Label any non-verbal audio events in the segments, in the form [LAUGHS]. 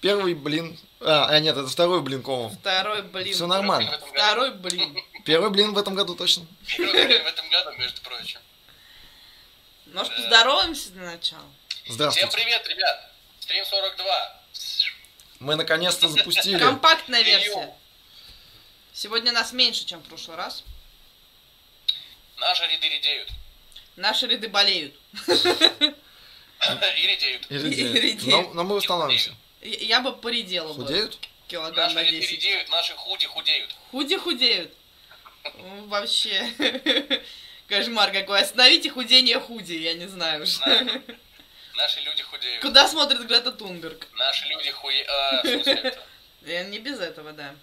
Первый блин. А, а, нет, это второй блин кому. Второй блин. Все нормально. Второй блин. Первый блин в этом году точно. Первый блин в этом году, между прочим. Может, Да. поздороваемся для начала? Всем Здравствуйте. привет, ребят. Стрим 42. Мы наконец-то запустили. Компактная версия. Сегодня нас меньше, чем в прошлый раз. Наши ряды редеют. Наши ряды болеют. [LAUGHS] И редеют. И редеют. редеют. Но, но мы восстановимся. Я я бы поредела бы. Худеют? Килограмм Наши на ряды 10. редеют, наши худи худеют. Худи худеют. М, Вообще. [LAUGHS] Кошмар какой. Остановите худение худи, я не знаю. уже. [LAUGHS] Наши люди худеют. Куда смотрит Грета Тунберг? Наши люди хуе... а, [LAUGHS] Не без этого, да.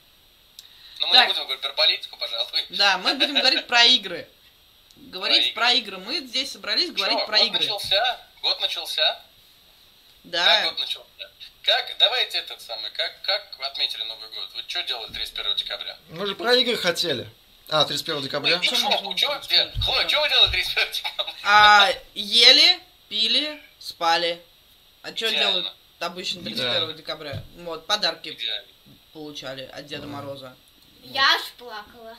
Ну, мы Так. не будем говорить про политику, пожалуй. Да, мы будем говорить про игры. Говорить Про про игры. Мы здесь собрались говорить Чё, про год игры. начался? Год начался? Как Да. год начался? Как, давайте этот самый, как, как отметили Новый год? Вы что делали 31 декабря? Мы же про игры хотели. А, 31 декабря. Ой, чё, можно чё, где-? Хлоя, что вы делали 31 декабря? А ели, пили, спали. А что делают обычно 31 декабря? Вот, подарки Идеально. получали от Деда Мороза. Я аж плакала.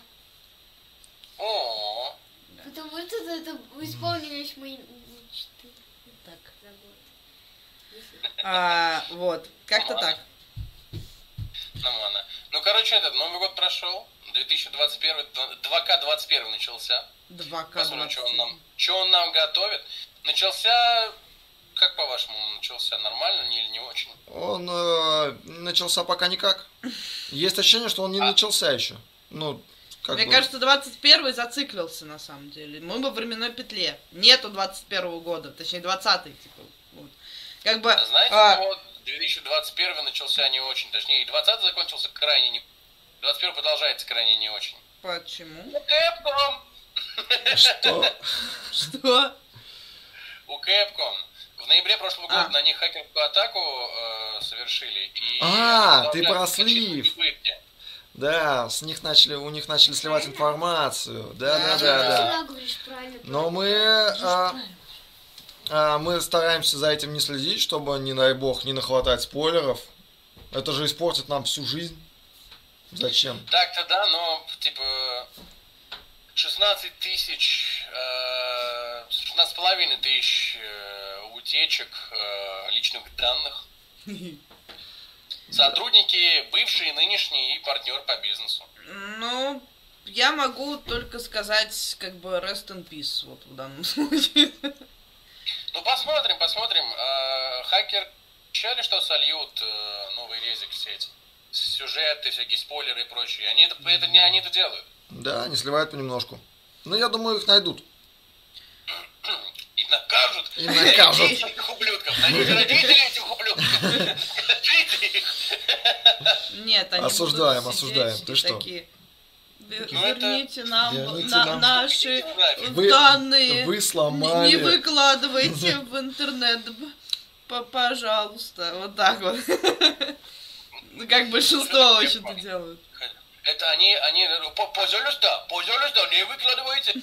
О, Потому что это исполнились мои мечты. А, вот, как-то Ну, так. нормально. Ну, короче, этот Новый год прошел. 2021, 2К21 начался. 2К Посмотрим, что он нам, что он нам готовит. Начался, как по-вашему, он начался нормально не, или не очень? Он э, начался пока никак. Есть ощущение, что он не А. начался еще. Ну, как Мне бы... кажется, 21 зациклился на самом деле. Мы во временной петле. Нету 21 года, точнее 20 типа. Как бы... Знаете, а, вот 2021 начался не очень, точнее, и 20 закончился крайне не... 21 продолжается крайне не очень. Почему? У Capcom! Что? [LAUGHS] Что? У Capcom. В ноябре прошлого года А. на них хакерскую атаку э, совершили. И А, ты про слив. Да, с них начали, у них начали сливать информацию. Да, да, Да, да. Но мы, правильно. а, а, мы стараемся за этим не следить, чтобы, не дай бог, не нахватать спойлеров. Это же испортит нам всю жизнь. Зачем? Так-то да, но типа 16 тысяч, э, 16,5 тысяч э, утечек э, личных данных. Сотрудники, бывшие, нынешние и партнер по бизнесу. Ну, я могу только сказать, как бы, rest in peace, вот в данном [LAUGHS] случае. Ну посмотрим, посмотрим. Э, хакер обещали, что сольют э, новый резик в сеть. Сюжеты, всякие спойлеры и прочее. Они это, это не они это делают. Да, они сливают понемножку. Но я думаю, их найдут. И накажут. И накажут. Этих ублюдков. Найдите родителей этих ублюдков. Их. Нет, они Осуждаем, осуждаем. Ты что? такие, «Вер- Ну, это- Верните нам Верните на- нам». наши. Вы- данные. Вы Не сломали. выкладывайте [LAUGHS] в интернет, пожалуйста. Вот так вот. [LAUGHS] Ну, Как большинство вообще-то делают. Это они, они, ну, «П- пожалуйста, пожалуйста, не выкладывайте.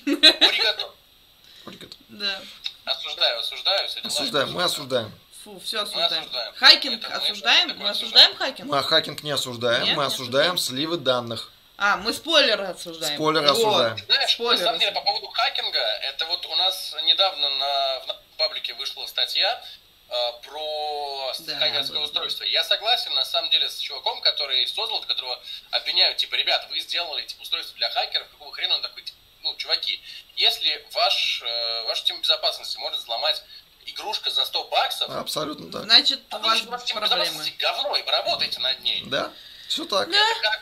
Да. Осуждаю, осуждаю. Осуждаем, мы осуждаем. Фу, все осуждаем. осуждаем. Хакинг Это мы осуждаем? Мы осуждаем хакинг? Мы хакинг не осуждаем, Нет, мы не осуждаем сливы данных. А, мы спойлеры осуждаем. Спойлеры Вот. осуждаем. Знаешь, Спойлеры. на самом деле, по поводу хакинга, это вот у нас недавно на, в паблике вышла статья э, про Да, хакерское было. устройство. Я согласен, на самом деле, с чуваком, который создал, которого обвиняют, типа, ребят, вы сделали типа, устройство для хакеров, какого хрена он такой, типа, ну, чуваки, если ваш, э, ваша тема безопасности может взломать игрушка за 100 баксов, Абсолютно так. Значит, у а вас вы тема проблемы. безопасности говно, и вы работаете над ней. Да, все так. Да. Это как,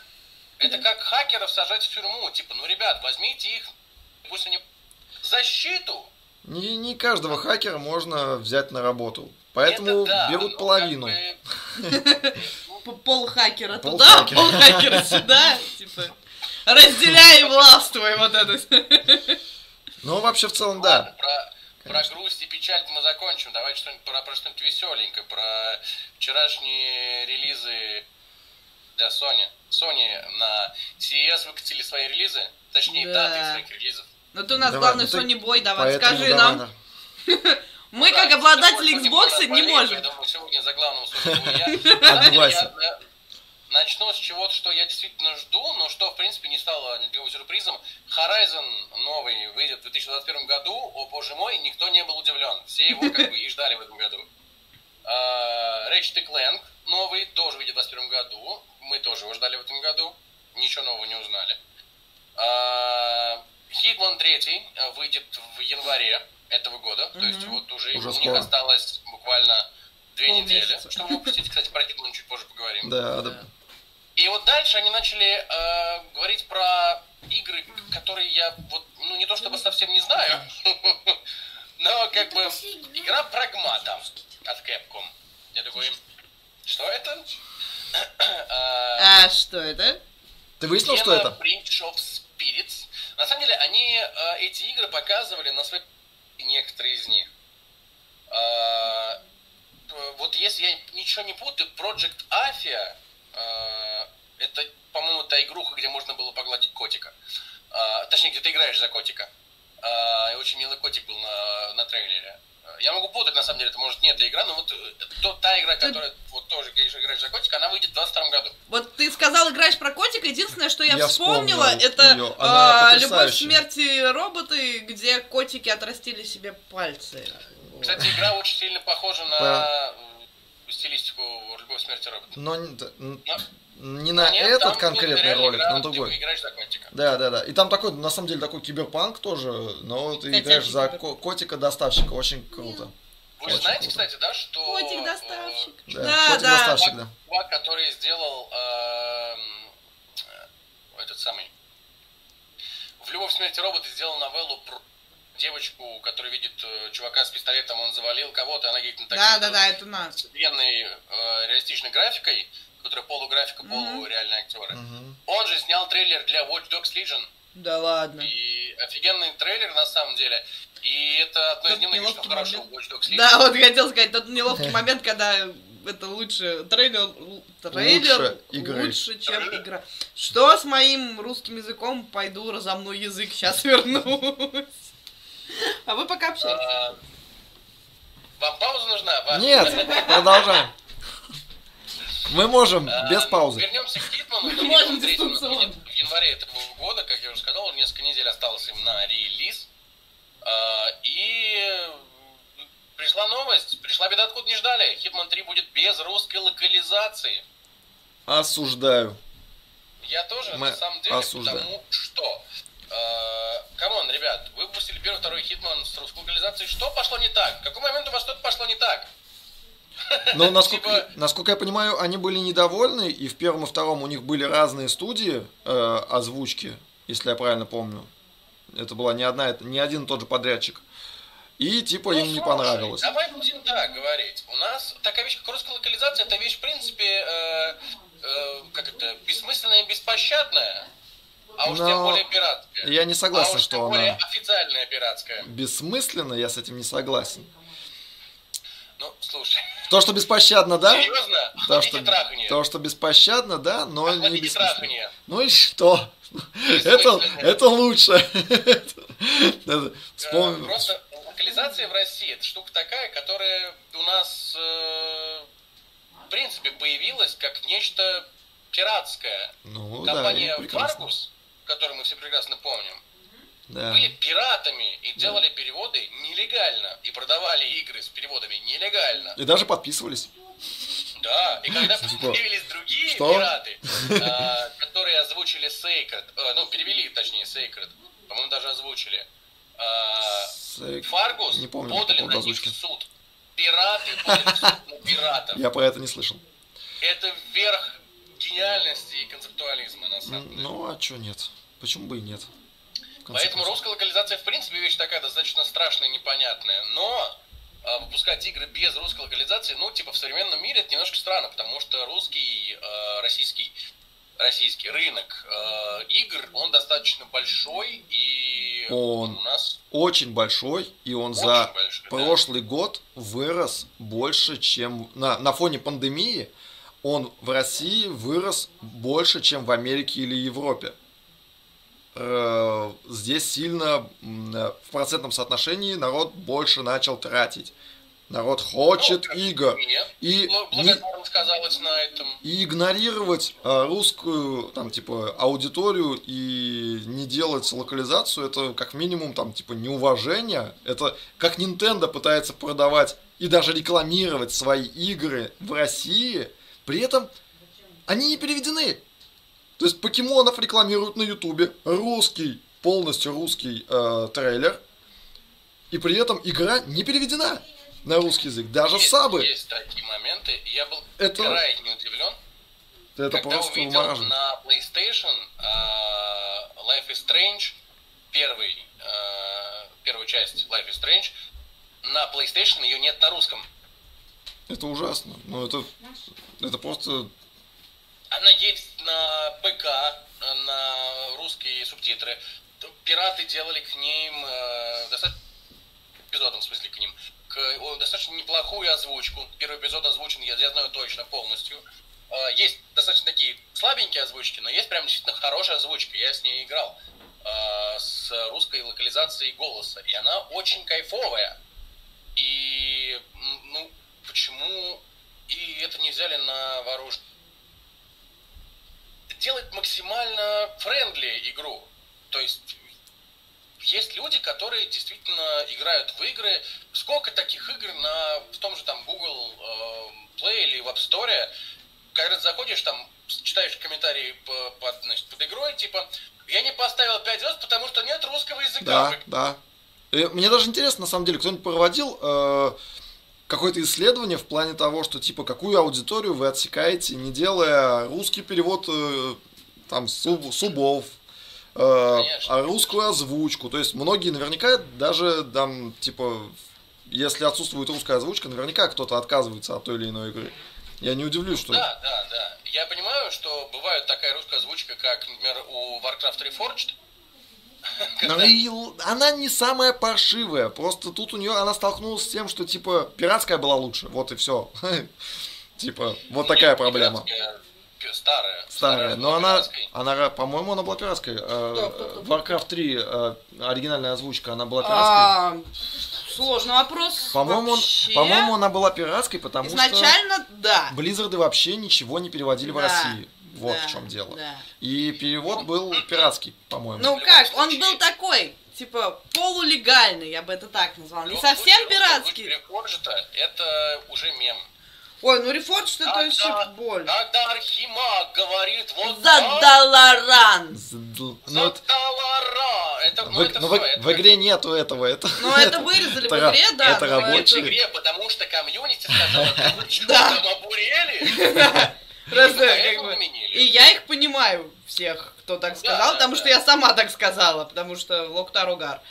это как хакеров сажать в тюрьму. Типа, ну, ребят, возьмите их, пусть они защиту. Не, не каждого хакера можно взять на работу. Поэтому Это да, берут но половину. [LAUGHS] Пол хакера туда, пол хакера сюда. Типа, разделяй и властвуй вот это. [LAUGHS] Ну, вообще, в целом, да. про, грусть и печаль мы закончим. Давайте что-нибудь про, про что-нибудь веселенькое, про вчерашние релизы для Sony. Sony на CES выкатили свои релизы, точнее, Да. даты своих релизов. Ну ты у нас Давай, главный ну Sony бой, давай, скажи давай, нам. да. [LAUGHS] Мы Да, как обладатели Xbox не можем. Поэтому сегодня за главного Sony я- я, э, Начну с чего-то, что я действительно жду, но что, в принципе, не стало никаким сюрпризом. Horizon новый выйдет в 2021 году. О, боже мой, никто не был удивлен. Все его как бы и ждали в этом году. А, Ratchet Clank новый тоже выйдет в 2021 году. Мы тоже его ждали в этом году. Ничего нового не узнали. А, Hitman 3 выйдет в январе этого года. То есть вот уже, Уже у них скоро. осталось буквально две Полмесяца. недели. Чтобы выпустить, кстати, про Hitman чуть позже поговорим. Да, Да. да. И вот дальше они начали э, говорить про игры, которые я вот, ну не то чтобы совсем не знаю, [LAUGHS] но как бы игра Прагмата от Capcom. Я такой, что это? [CLEARS THROAT] А, А что это? Ты выяснил, что это? Bridge of Spirits. На самом деле, они э, эти игры показывали на своей некоторые из них. Э, вот если я ничего не путаю, Project Afia э, это, по-моему, та игруха, где можно было погладить котика. Э, точнее, где ты играешь за котика. Э, и очень милый котик был на, на трейлере. Э, Я могу путать, на самом деле, это может не эта игра, но вот э, то- та игра, которая вот тоже играешь за котика, она выйдет в 22 году. Вот ты сказал, играешь про котика. Единственное, что я, Я вспомнила, вспомнил это а, Любовь смерти роботы, где котики отрастили себе пальцы. Кстати, игра очень сильно похожа на Да. стилистику «Любовь, смерти робота». Но Но- не на Нет, этот там конкретный ролик, игра, но где другой. Ты играешь за котика. Да, да, да. И там такой, на самом деле, такой киберпанк тоже, но ты Кстати, играешь за ко- котика-доставщика, очень круто. Вы Очень знаете, круто. кстати, да, что... Котик-доставщик. э, Да, Да, котик-доставщик, да. чувак, который сделал эм, э, этот самый... В «Любовь, смерти робота» сделал новеллу про девочку, которая видит э, чувака с пистолетом, он завалил кого-то, она едет на такси. Да, да, да, это нас. С э, реалистичной графикой, которая полуграфика, полуреальные актеры. Он же снял трейлер для Watch Dogs Legion. Да ладно. И офигенный трейлер на самом деле. И это одно из немногих, что Watch Dogs Legion. Да, вот хотел сказать, тот неловкий момент, когда это лучше трейлер, трейлер Лучше игры. лучше, чем игра. Что с моим русским языком? Пойду разомну язык, сейчас [LAUGHS] вернусь. А вы пока общайтесь. А, Вам пауза нужна? Вам- Нет, продолжаем. Мы можем А, без паузы. Вернемся к Hitman у. Мы можем в январе этого года, как я уже сказал, несколько недель осталось им на релиз. А, И пришла новость, пришла беда, откуда не ждали. Hitman 3 будет без русской локализации. Осуждаю. Я тоже, Мы на самом деле, осуждаем. потому что... э, Come on, ребят, вы выпустили первый, второй Hitman с русской локализацией. Что пошло не так? В какой момент у вас что-то пошло не так? Но [LAUGHS] насколько, Типа- насколько я понимаю, они были недовольны, и в первом и втором у них были разные студии э, озвучки, если я правильно помню. Это была не одна, не один и тот же подрядчик. И типа Ну, им не слушай, понравилось. Давай будем так говорить. У нас такая вещь, как русская локализация, это вещь, в принципе, э, э, как это, бессмысленная и беспощадная. А уж Но тем более пиратская. Я не согласен, а уж что тем более она официальная пиратская. бессмысленна, я с этим не согласен. Ну, слушай, [LAUGHS] То, что беспощадно, да? серьезно? То, что, то, что беспощадно, да, но не Охладите бессмысленно. траханье. Ну и что? Это, это лучше. Э. Просто локализация в России это штука такая, которая у нас э, в принципе появилась как нечто пиратское. Ну да, Компания прекрасно. Vargus, которую мы все прекрасно помним, Да. были пиратами и делали переводы нелегально и продавали игры с переводами нелегально. И даже подписывались. Да, и когда Типа, появились другие что? пираты, [LAUGHS] а, которые озвучили Sacred, э, ну, перевели, точнее, Sacred, по-моему, даже озвучили, а. Фаргус Не помню подали на них в суд. Пираты подали в суд на пиратов. Я про это не слышал. Это верх гениальности и концептуализма, на самом деле. Ну, а чё нет? Почему бы и нет? Поэтому русская локализация, в принципе, вещь такая достаточно страшная и непонятная. Но а, выпускать игры без русской локализации, ну, типа, в современном мире это немножко странно, потому что русский, э, российский, российский рынок э, игр, он достаточно большой, и Он у нас Очень большой, и он очень за большой. да. прошлый год вырос больше, чем... На, на фоне пандемии он в России вырос больше, чем в Америке или Европе. Э, Здесь сильно э, в процентном соотношении народ больше начал тратить Народ хочет Ну, игр. И, Бл- не- на этом. и игнорировать а, русскую, там, типа, аудиторию и не делать локализацию, это как минимум, там, типа, неуважение. Это как Nintendo пытается продавать и даже рекламировать свои игры в России, при этом они не переведены. То есть покемонов рекламируют на Ютубе, русский, полностью русский э, трейлер, и при этом игра не переведена на русский язык, даже есть, сабы. Есть такие моменты. Я был Это- крайне удивлен, Это когда просто увидел вымораживает. на PlayStation а, Life is Strange, первый, а, первую часть Life is Strange, на PlayStation ее нет на русском. Это ужасно. Ну, это, это просто... Она есть на ПК, на русские субтитры. Пираты делали к ним э, достаточно эпизодом, в смысле, к ним, к, достаточно неплохую озвучку. Первый эпизод озвучен, я, я знаю точно, полностью. Э, есть достаточно такие слабенькие озвучки, но есть прям действительно хорошая озвучка. Я с ней играл э, с русской локализацией голоса, и она очень кайфовая. И, ну, почему и это не взяли на вооружение? Делать максимально френдли игру. То есть есть люди, которые действительно играют в игры. Сколько таких игр на в том же там Google э, Play или в App Store, когда ты заходишь там, читаешь комментарии по- под, значит, под игрой, типа, я не поставил 5 звезд, потому что нет русского языка. Да, да. И мне даже интересно, на самом деле, кто-нибудь проводил э, какое-то исследование в плане того, что, типа, какую аудиторию вы отсекаете, не делая русский перевод э, там суб- субов, э, Конечно. а русскую озвучку. То есть многие наверняка даже там, типа, если отсутствует русская озвучка, наверняка кто-то отказывается от той или иной игры. Я не удивлюсь, что... Да, да, да. Я понимаю, что бывает такая русская озвучка, как, например, у Warcraft Reforged. Ну и она не самая паршивая. Просто тут у нее она столкнулась с тем, что типа пиратская была лучше. Вот и все. [LAUGHS] Типа, вот такая проблема. Старая. Старая. Но она, пиратской. она, по-моему, она была пиратской. Э, кто? Warcraft 3, э, оригинальная озвучка, она была пиратской. А, сложный вопрос. По-моему, Вообще, по-моему, она была пиратской, потому изначально да. что Близзарды вообще ничего не переводили в Да, России. Вот Да, в чем дело. да. И перевод был пиратский, по-моему. Ну как, он был такой, типа, полулегальный, я бы это так назвала. Не Ну, совсем пиратский. Reforged это уже мем. Ой, ну Reforged это Когда- вообще боль. Когда Архимаг говорит вот Задаларан. Зд- так, ну, это- Задалара. Это, ну, в, это ну, в- это в игре нету этого. Это, Ну это вырезали в это ра- игре, да. это но в рабочий. игре, потому что комьюнити сказала, «Да вы [LAUGHS] что, там обурели? [LAUGHS] [LAUGHS] Просто, как бы. И я их понимаю, всех, кто так сказал, да, потому да. что я сама так сказала, потому что Локтар Угар.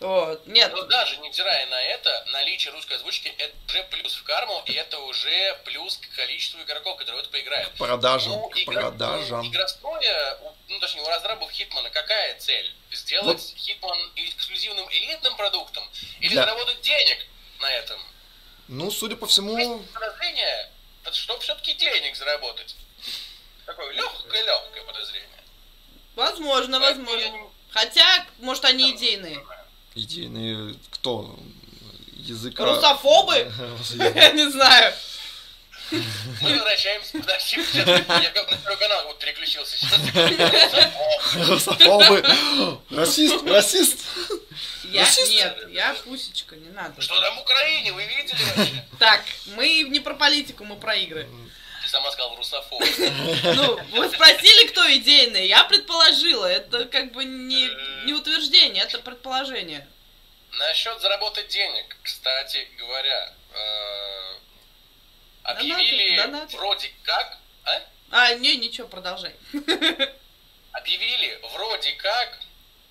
Вот. Нет, Но даже невзирая на это, наличие русской озвучки это уже плюс в карму, и это уже плюс к количеству игроков, которые в это поиграют. продажам, Ну, к игра- продажам. Игростроя, у- ну точнее, у разрабов Хитмана какая цель? Сделать Хитман эксклюзивным элитным продуктом? Или Для- заработать денег на этом? Ну, судя по Есть всему, подозрение, чтобы все-таки денег заработать. Такое легкое-легкое подозрение. возможно, возможно. Хотя, может, они идейные. идейные кто? Языка... Русофобы? [LAUGHS] [LAUGHS] Я не знаю. Мы возвращаемся, подожди, я как на второй канал вот переключился сейчас. Русофобы. Расист, расист. Я Расист? нет, я пусечка, не надо. Что там в Украине, вы видели вообще? Так, мы не про политику, мы про игры. Ты сама сказал русофоб. Ну, вы спросили, кто идейный, я предположила. Это как бы не, не утверждение, это предположение. Насчет заработать денег, кстати говоря, э, объявили Донаты, донаты. вроде как, а? А, не, ничего, продолжай. [LAUGHS] объявили вроде как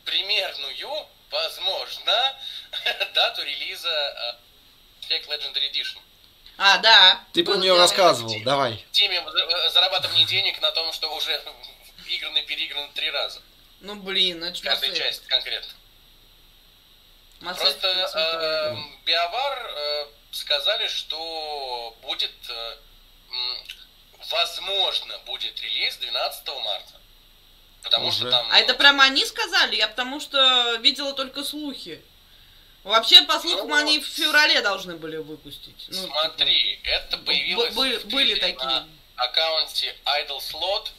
примерную, возможно, [LAUGHS] дату релиза э, Fake Legendary Edition. А, да. Ты про нее рассказывал, давай. Теме за- зарабатывания денег на том, что уже [LAUGHS] играны переиграны три раза. Ну, блин, это ж Каждая часть конкретно. Просто э, Биовар э, сказали, что будет, э, возможно, будет релиз 12 марта. Потому Уже? что там... А это прямо они сказали? Я потому что видела только слухи. Вообще, по слухам, Ну, они в феврале должны были выпустить. Ну, типа, Смотри, это б- появилось были, в были такие. на аккаунте Idle Slot,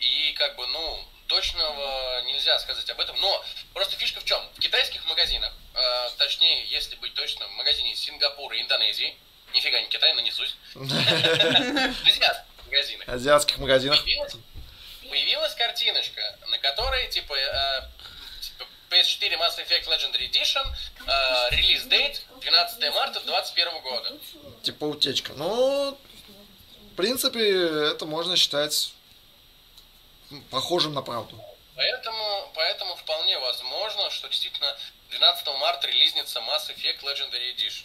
и как бы, ну, точного нельзя сказать об этом, но просто фишка в чем? В китайских магазинах, э, точнее, если быть точным, в магазине Сингапура и Индонезии, нифига не Китай, но не суть, в азиатских магазинах, Азиатских магазинах. появилась, картиночка, на которой, типа, э, типа, PS4 Mass Effect Legendary Edition, э, релиз дейт 12 марта 2021 года. Типа утечка. Ну, в принципе, это можно считать похожим на правду. Поэтому, поэтому вполне возможно, что действительно 12 марта релизнится Mass Effect Legendary Edition.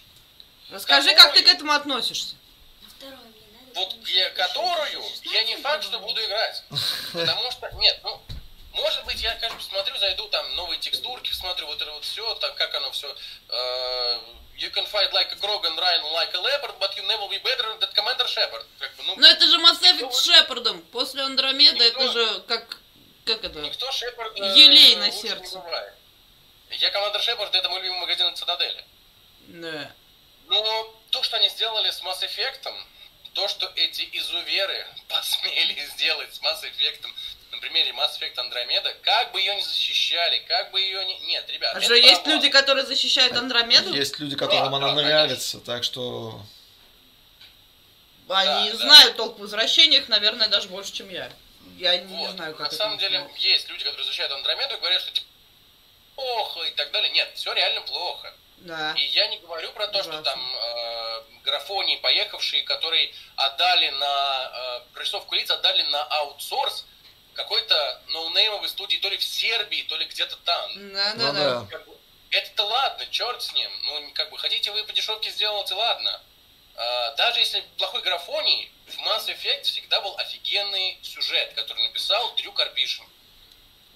Расскажи, как ты к этому относишься. На второй мне надо. Вот я, которую я не 16 факт, что буду играть. Потому что, нет, ну, может быть, я, конечно, посмотрю, зайду, там, новые текстурки, смотрю, вот это вот все, так, как оно все. You can fight like a Krog and run like a leopard, but you never be better than Commander Shepard. Как бы, ну, Но это же Mass Effect с Шепардом. После Андромеда Никто- это же как... Как это? никто Шепард Елей на сердце. Я Командер Шепард, это мой любимый магазин на Цитадели. Да. Но то, что они сделали с Mass Effect, то, что эти изуверы [LAUGHS] посмели сделать с Mass Effect, на примере Mass Effect Andromeda, как бы ее не защищали, как бы ее не... Нет, ребят, А это что, есть провал. люди, которые защищают Андромеду? Есть люди, которым Да, она да, нравится, так что... Они Да, да. знают толк в возвращениях, наверное, даже больше, чем я. Я не Вот. знаю, как На это самом деле, называется. есть люди, которые защищают Андромеду и говорят, что типа плохо и так далее. Нет, все реально плохо. Да. И я не говорю про то, что Ужасно. там э, графонии поехавшие, которые отдали на э, прорисовку лиц, отдали на аутсорс какой-то ноунеймовой студии, то ли в Сербии, то ли где-то там. Да, Ну да, да. да. Это-то ладно, черт с ним. Ну, как бы, хотите вы по дешевке сделайте, ладно. А, даже если плохой графоний, в Mass Effect всегда был офигенный сюжет, который написал Дрю Карпишин.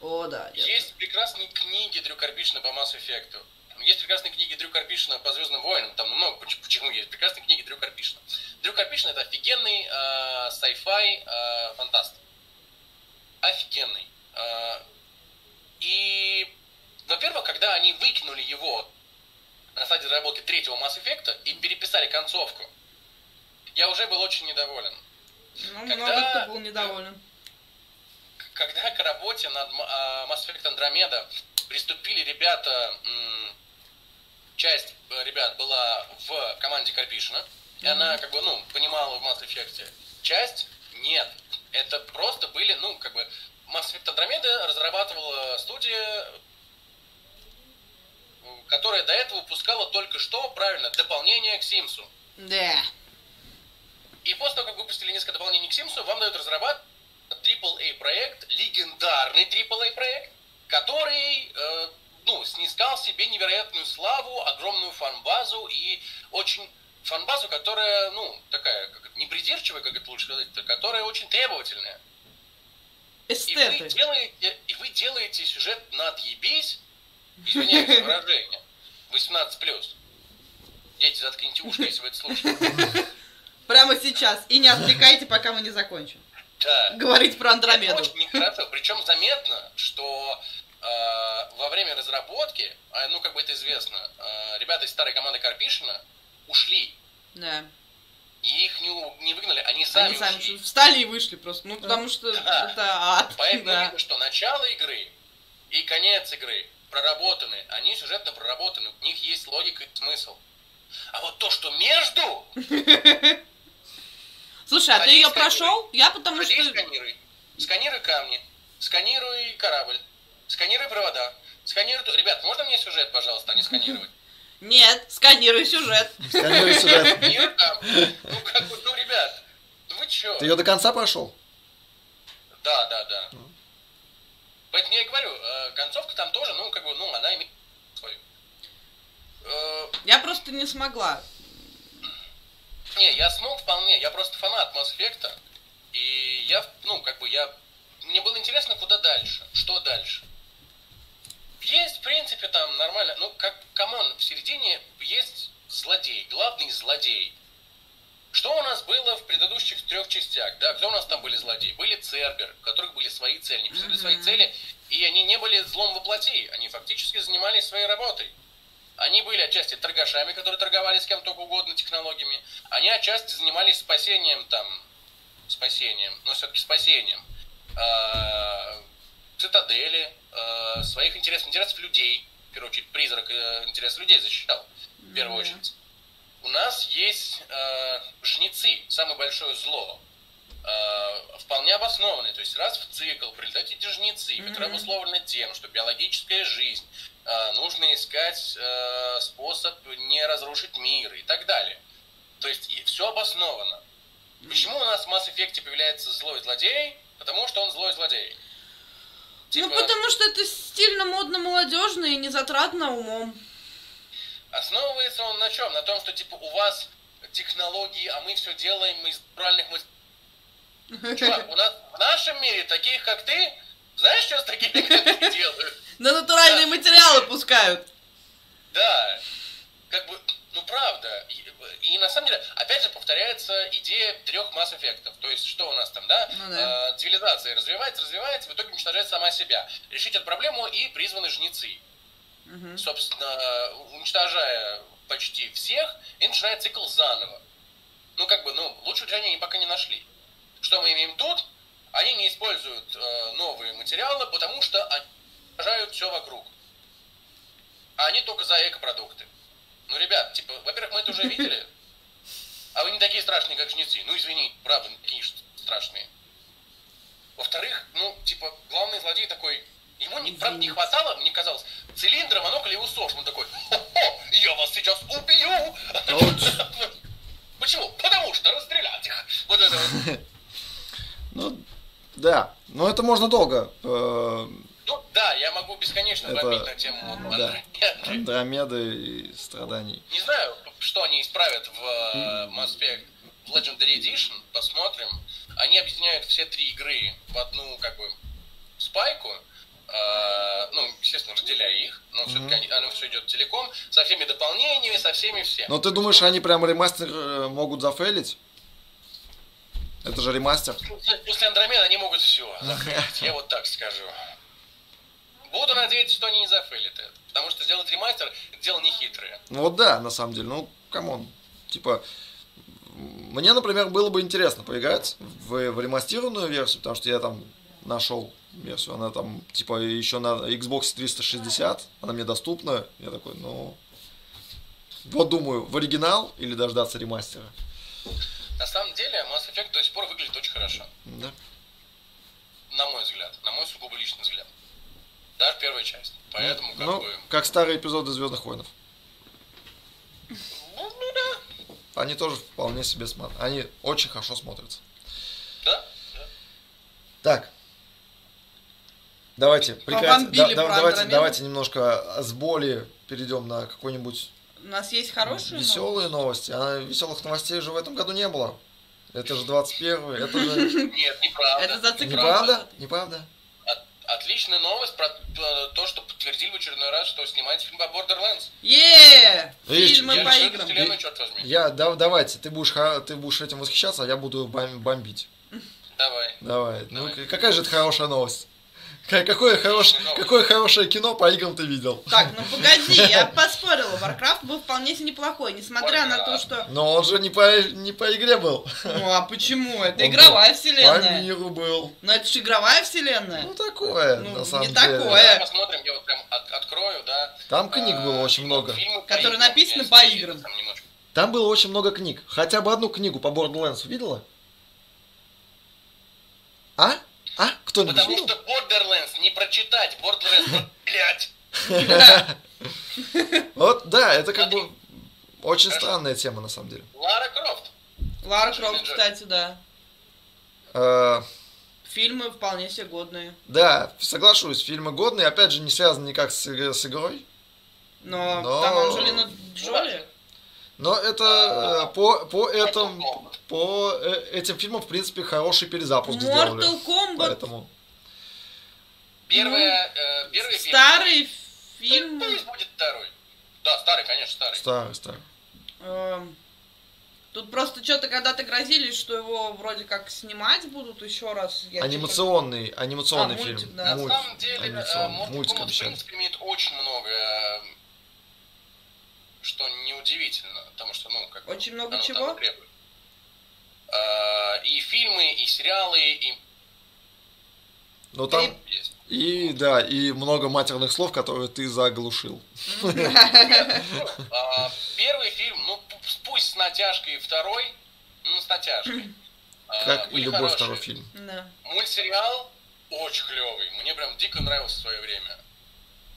О, да. нет. Есть прекрасные книги Дрю Карпишина по Mass Effect. Есть прекрасные книги Дрю Карпишина по Звездным войнам. Там много поч- почему есть прекрасные книги Дрю Карпишина. Дрю Карпишин это офигенный э, sci-fi э, фантаст. Офигенный. Э, и, во-первых, когда они выкинули его на стадии разработки третьего Mass Effect и переписали концовку, я уже был очень недоволен. Ну, Когда- много кто был недоволен. когда к работе над а, Mass Effect Andromeda приступили ребята, часть э, ребят была в команде Карпишина, и она как бы, ну, понимала в Mass Effect, часть нет. Это просто были, ну, как бы, Mass Effect Andromeda разрабатывала студия, которая до этого выпускала только что, правильно, дополнение к Симсу. Да. И после того, как выпустили несколько дополнений к Симсу, вам дают разрабатывать AAA проект, легендарный AAA проект, который, э, ну, снискал себе невероятную славу, огромную фан-базу и очень фан-базу, которая, ну, такая, как это, не придирчивая, как это лучше сказать, которая очень требовательная. И вы Эстеты. делаете, и вы делаете сюжет на отъебись, извиняюсь за выражение, 18+. Дети, заткните уши, если вы это слушаете. Прямо сейчас. И не отвлекайте, пока мы не закончим. Да. Говорить про Это Андромеду. очень нехорошо. Причем заметно, что э, во время разработки, а, ну как бы это известно, э, ребята из старой команды Карпишина ушли. Да. И их не, не выгнали, они сами, Они сами ушли. встали и вышли просто. Ну, потому что Да. это ад. [LAUGHS] Поэтому Да. видно, что начало игры и конец игры проработаны. Они сюжетно проработаны, у них есть логика и смысл. А вот то, что между, [LAUGHS] Слушай, а ты ее прошел? Я потому что... сканируй. Сканируй камни, сканируй корабль, сканируй провода, сканируй... Ребят, можно мне сюжет, пожалуйста, а не сканировать? Нет, сканируй сюжет. Сканируй сюжет. Сканируй камни. Ну, как бы, ну, ребят, ну вы чё? Ты ее до конца прошел? Да, да, да. Поэтому я и говорю, э, концовка там тоже, ну, как бы, ну, она имеет свою. Э, Я просто не смогла. Не, я смог вполне, я просто фанат Mass Effect, и я, ну, как бы, я, мне было интересно, куда дальше, что дальше. Есть, в принципе, там нормально, ну, как, come on, в середине есть злодей, главный злодей. Что у нас было в предыдущих трех частях, да, кто у нас там были злодеи? Были Цербер, у которых были свои цели, они преследовали свои цели, и они не были злом во плоти, они фактически занимались своей работой. Они были отчасти торгашами, которые торговали с кем только угодно технологиями. Они отчасти занимались спасением там, спасением, но все-таки спасением э, цитадели, э, своих интересов, интересов людей, в первую очередь призрак э, интересов людей защищал, в первую Мгм. очередь. У нас есть э, жнецы, самое большое зло, э, вполне обоснованные. То есть раз в цикл прилетают эти жнецы, которые Мгм. обусловлены тем, что биологическая жизнь, э, нужно искать э, способ не разрушить мир и так далее. То есть все обосновано. Почему у нас в Mass Effect появляется злой злодей? Потому что он злой злодей. Ну, Типа, потому что это стильно, модно, молодежно и не затратно умом. Основывается он на чем? На том, что типа у вас технологии, а мы все делаем из натуральных. Чувак, у нас в нашем мире таких, как ты, знаешь, что с такими, как ты делают? На натуральные материалы пускают. Да, как бы, ну правда. И, и на самом деле, опять же, повторяется идея трех масс эффектов. То есть, что у нас там, да? Ну да. Э, цивилизация развивается, развивается, в итоге уничтожает сама себя. Решить эту проблему и призваны жнецы. Мгм. Собственно, уничтожая почти всех, и начинает цикл заново. Ну, как бы, ну, лучшего решения они пока не нашли. Что мы имеем тут? Они не используют э, новые материалы, потому что они уничтожают все вокруг. А они только за экопродукты. Ну, ребят, типа, во-первых, мы это уже видели, а вы не такие страшные, как жнецы. Ну, извини, правда, не такие страшные. Во-вторых, ну, типа, главный злодей такой, ему не, правда, не хватало, мне казалось, цилиндра, монокля и усов. Он такой, хо-хо, я вас сейчас убью. [LAUGHS] Почему? Потому что расстрелять их. Вот это вот. [LAUGHS] Ну, да. Но это можно долго. Ну, да, я могу бесконечно Это- бомбить на тему да. Андромеды. Андромеды и страданий. Не знаю, что они исправят в э, Mass Effect Legendary Edition, посмотрим. Они объединяют все три игры в одну, как бы, спайку. Э, ну, естественно, разделяя их, но все-таки оно все идет целиком, со всеми дополнениями, со всеми всем. Но ты думаешь, они прям ремастер э, могут зафейлить? Это же ремастер. После Андромеда они могут все зафейлить, я вот так скажу. Буду надеяться, что они не зафейлят это. Потому что сделать ремастер – это дело не хитрое. Ну вот да, на самом деле. Ну, come on. Типа, мне, например, было бы интересно поиграть в, в ремастированную версию, потому что я там нашел версию, она там, типа, еще на Xbox 360, она мне доступна. Я такой, ну... Вот думаю, в оригинал или дождаться ремастера. На самом деле, Mass Effect до сих пор выглядит очень хорошо. Да. На мой взгляд. На мой сугубо личный взгляд. Даже первая часть. Поэтому, как ну, бы... как старые эпизоды Звездных войнов. Ну, ну да. Они тоже вполне себе смотрят. Они очень хорошо смотрятся. Да, да. Так. Давайте, прекратим. Побомбили Да- да- давайте, давайте немножко с боли перейдем на какой-нибудь У нас есть хорошие веселые новости. А веселых новостей же в этом году не было. Это же [LAUGHS] 21 это же Нет, неправда. Это зациклено. неправда? Неправда? От- отличная новость про то, что подтвердили в очередной раз, что снимается фильм по Borderlands. Е Видишь, Фильмы Я по играм. вселенную, черт возьми. Я, да, давайте, ты будешь, ха- ты будешь этим восхищаться, а я буду бом- бомбить. Давай. Давай. Ну, Давай. к- какая же это хорошая новость? Ка- Какое, хорош... Какое хорошее кино по играм ты видел? Так, ну погоди, [LAUGHS] я поспорила. Warcraft был вполне себе неплохой, несмотря на то, Warcraft. что... Но он же не по, не по игре был. Ну а почему? [LAUGHS] Это Он игровая По вселенная. миру был. Но это же игровая вселенная. Ну, такое, Ну, на самом не деле. такое. Давай посмотрим, я вот прям от- открою, да. Там книг А, было очень фильмы- много. фильмы по Которые написаны по играм. там. Там было очень много книг. Хотя бы одну книгу по Borderlands видела? А? А? Кто-нибудь Потому видел? что Borderlands не прочитать, Borderlands, [LAUGHS] блядь. Вот, да, это как бы очень странная тема, на самом деле. Лара Крофт. Лара Крофт, кстати, да. Э, Фильмы вполне себе годные. да, соглашусь, фильмы годные, опять же, не связаны никак с, иг- с игрой. Но, Но- там Анджелина Джоли. Но это э, по, по, этому, по э, этим фильмам, в принципе, хороший перезапуск сделали. Mortal Kombat. Поэтому. Первая, э, первый фильм. Старый фильм. Пусть будет второй. Да, старый, конечно, старый. Старый, старый. Эм, Тут просто что-то когда-то грозились, что его вроде как снимать будут еще раз. Я Анимационный, анимационный А, мультик, фильм. да. На Мульт. самом деле, э. Mortal Kombat, в принципе, имеет очень много э, что неудивительно, потому что, ну, как бы Очень много оно чего? требует. А, И фильмы, и сериалы, и Ну там есть. и да, и много матерных слов, которые ты заглушил. А, Первый фильм, ну, пусть с натяжкой, второй, ну, с натяжкой. А, Как и любой второй фильм. Да. Мультсериал очень клевый. Мне прям дико нравился в свое время.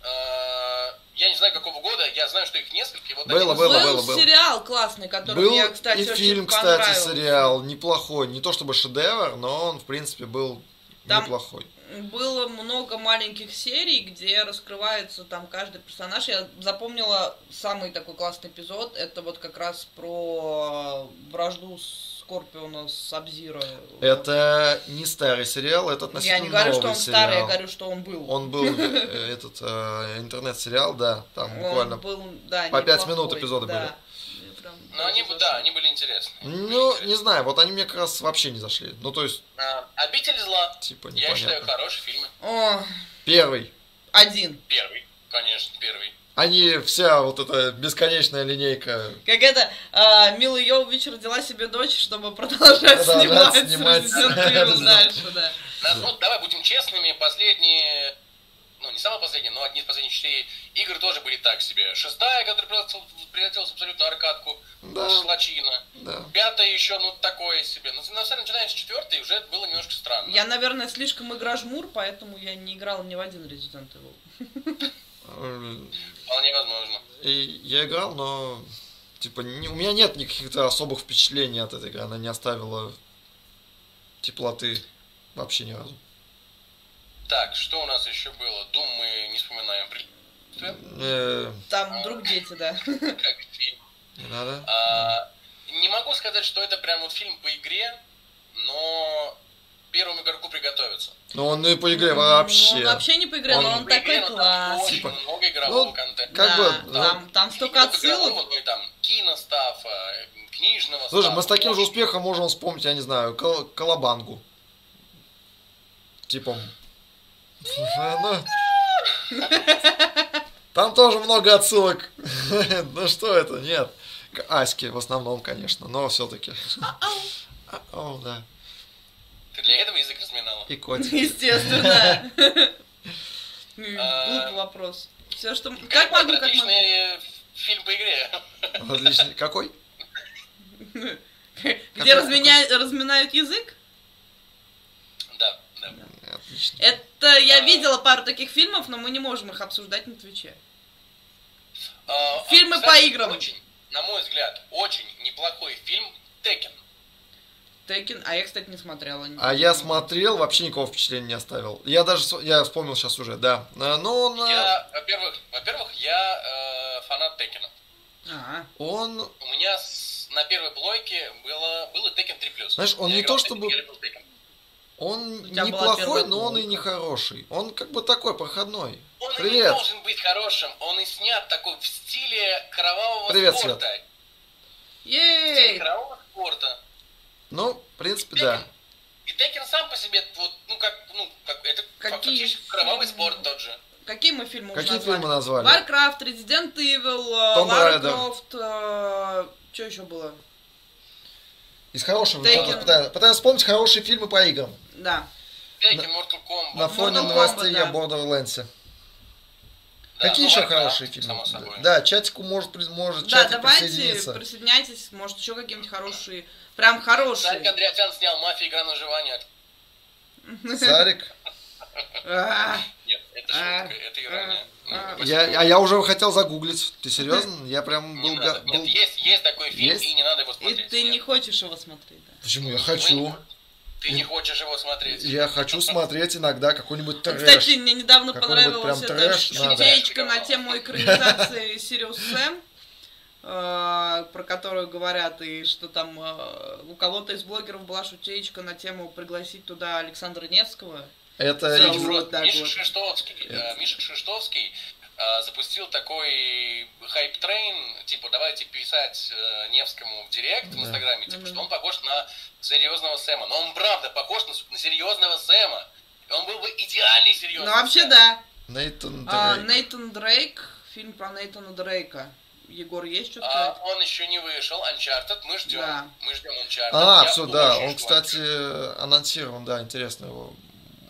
А, Я не знаю, какого года, я знаю, что их несколько. вот Было, один было, Был было, было. сериал классный, который Был мне, кстати, и очень фильм, кстати, сериал неплохой. Не то чтобы шедевр, но он, в принципе, был Там- неплохой. Было много маленьких серий, где раскрывается там каждый персонаж. Я запомнила самый такой классный эпизод. Это вот как раз про вражду Скорпиона с Абзиро. Это не старый сериал, это относительно Я не говорю, что новый он старый, я сериал. говорю, что он был. Он был [LAUGHS] э, этот э, интернет-сериал, да, там буквально. по пять неплохой, минут эпизоды да. Прям Ну, они, зашло. да, они были интересны. Ну, не знаю, вот они мне как раз вообще не зашли. Ну, то есть, А, Обитель зла. типа, Я считаю, непонятно. хорошие фильмы. О, Первый. один. Первый, конечно, первый. Они вся вот эта бесконечная линейка. Как это, а, Мила Йовович родила себе дочь, чтобы продолжать снимать, снимать [LAUGHS] [LAUGHS] дальше, да. Ну, давай будем честными, последние, ну, не самые последние, но одни из последних четыре игр тоже были так себе. Шестая, которая превратил- превратилась в абсолютно аркадку, Да. шлачина. Да. Пятая еще, ну, такое себе. Но, на самом деле, начиная с четвертой, уже было немножко странно. Я, наверное, слишком игра-жмур, поэтому я не играла ни в один Resident Evil. Э, Вполне возможно. И я играл, но типа не- у меня нет никаких-то особых впечатлений от этой игры. Она не оставила теплоты вообще ни разу. Так, что у нас еще было? Дум мы не вспоминаем. Э, Там вдруг дети, да. Как фильм. не надо. А, не могу сказать, что это прям вот фильм по игре, но первому игроку приготовиться. Ну он и по игре Ну, вообще. Он вообще не по игре, но Он он По игре, такой но там класс. Очень Типа, много игрового ну, контента. как Да, бы, там, там И столько отсылок. но и там киностафа, книжного Слушай, стафа. мы с таким же Очень успехом можем вспомнить, я не знаю, кол- Колобангу. Типа. Ну, Там тоже много отсылок. [LAUGHS] Ну что это? Нет. К Аське в основном, конечно, но все-таки. О, да. Ты для этого язык разминала? И котик. Естественно. [LAUGHS] А, Глупый вопрос. Все, что... Как могу, как могу. Фильм по игре. Отличный. Какой? [LAUGHS] Где разминают язык? Отлично. Это я видела пару таких фильмов, но мы не можем их обсуждать на Твиче. А, Фильмы кстати, по играм. Очень, на мой взгляд, очень неплохой фильм Текен. Тейкен, а я, кстати, не смотрела. А я смотрел, вообще никакого впечатления не оставил. Я даже, я вспомнил сейчас уже, да. А, Но он, э, Я, во-первых, во-первых, я э, фанат Текена. А, он, У меня с- на первой плойке было, было Tekken 3+. Знаешь, он Я не то чтобы- Tekken. Он неплохой, но он и не хороший. Он как бы такой проходной. Он и не Привет. должен быть хорошим, он и снят такой в стиле кровавого Привет, спорта. В стиле ей! кровавого спорта. Ну, в принципе, Tekken. да. И Текен сам по себе, вот, ну как, ну, как, это Какие фактически кровавый спорт тот же. Какие мы фильмы уже Какие назвали? фильмы назвали? Warcraft, Resident Evil, э, Tomb Lara Raider. Croft, что еще было? Из хорошего. Пытаюсь, пытаюсь вспомнить хорошие фильмы по играм. Да. Текен, Mortal Kombat. На фоне Mortal новостей Kombat, о да. Borderlands. Да, Какие ну, еще Warcraft, хорошие фильмы? Само собой. Да, чатику может, может Да, чатик давайте присоединиться. присоединяйтесь, может еще какие-нибудь хорошие, прям Сарик хорошие. Андреасян снял «Мафия. Игра на выживание». Сарик. А, [LAUGHS] Нет, это А, шутка, это ирония. Ну, а. Я, а я уже хотел загуглить. Ты серьезно? Я прям был... Нет, был- есть, есть такой фильм, и не надо его И смотреть. ты не хочешь его смотреть, да? Почему? Я хочу. Ты не хочешь его смотреть. Я хочу смотреть иногда какой-нибудь трэш. Кстати, мне недавно понравилась эта шутеечка на тему экранизации [LAUGHS] Сириус Сэм, э, про которую говорят, и что там э, у кого-то из блогеров была шутеечка на тему пригласить туда Александра Невского. Это Вот Миша вот. Э, Миша Шиштовский запустил такой hype train, типа, давайте писать э, Невскому в direct в. Инстаграме, типа, что он похож на серьезного Сэма. Но он правда похож на, на серьезного Сэма. И он был бы идеальный серьезный Ну, вообще, Сэм. да. Нейтан А, Дрейк. Нейтан Дрейк, фильм про Нейтана Дрейка. Егор, есть что А, он еще не вышел, Uncharted, мы ждем. Да. Мы ждем Uncharted. А, Я все, да, он, кстати, анонсирован, да, интересно его.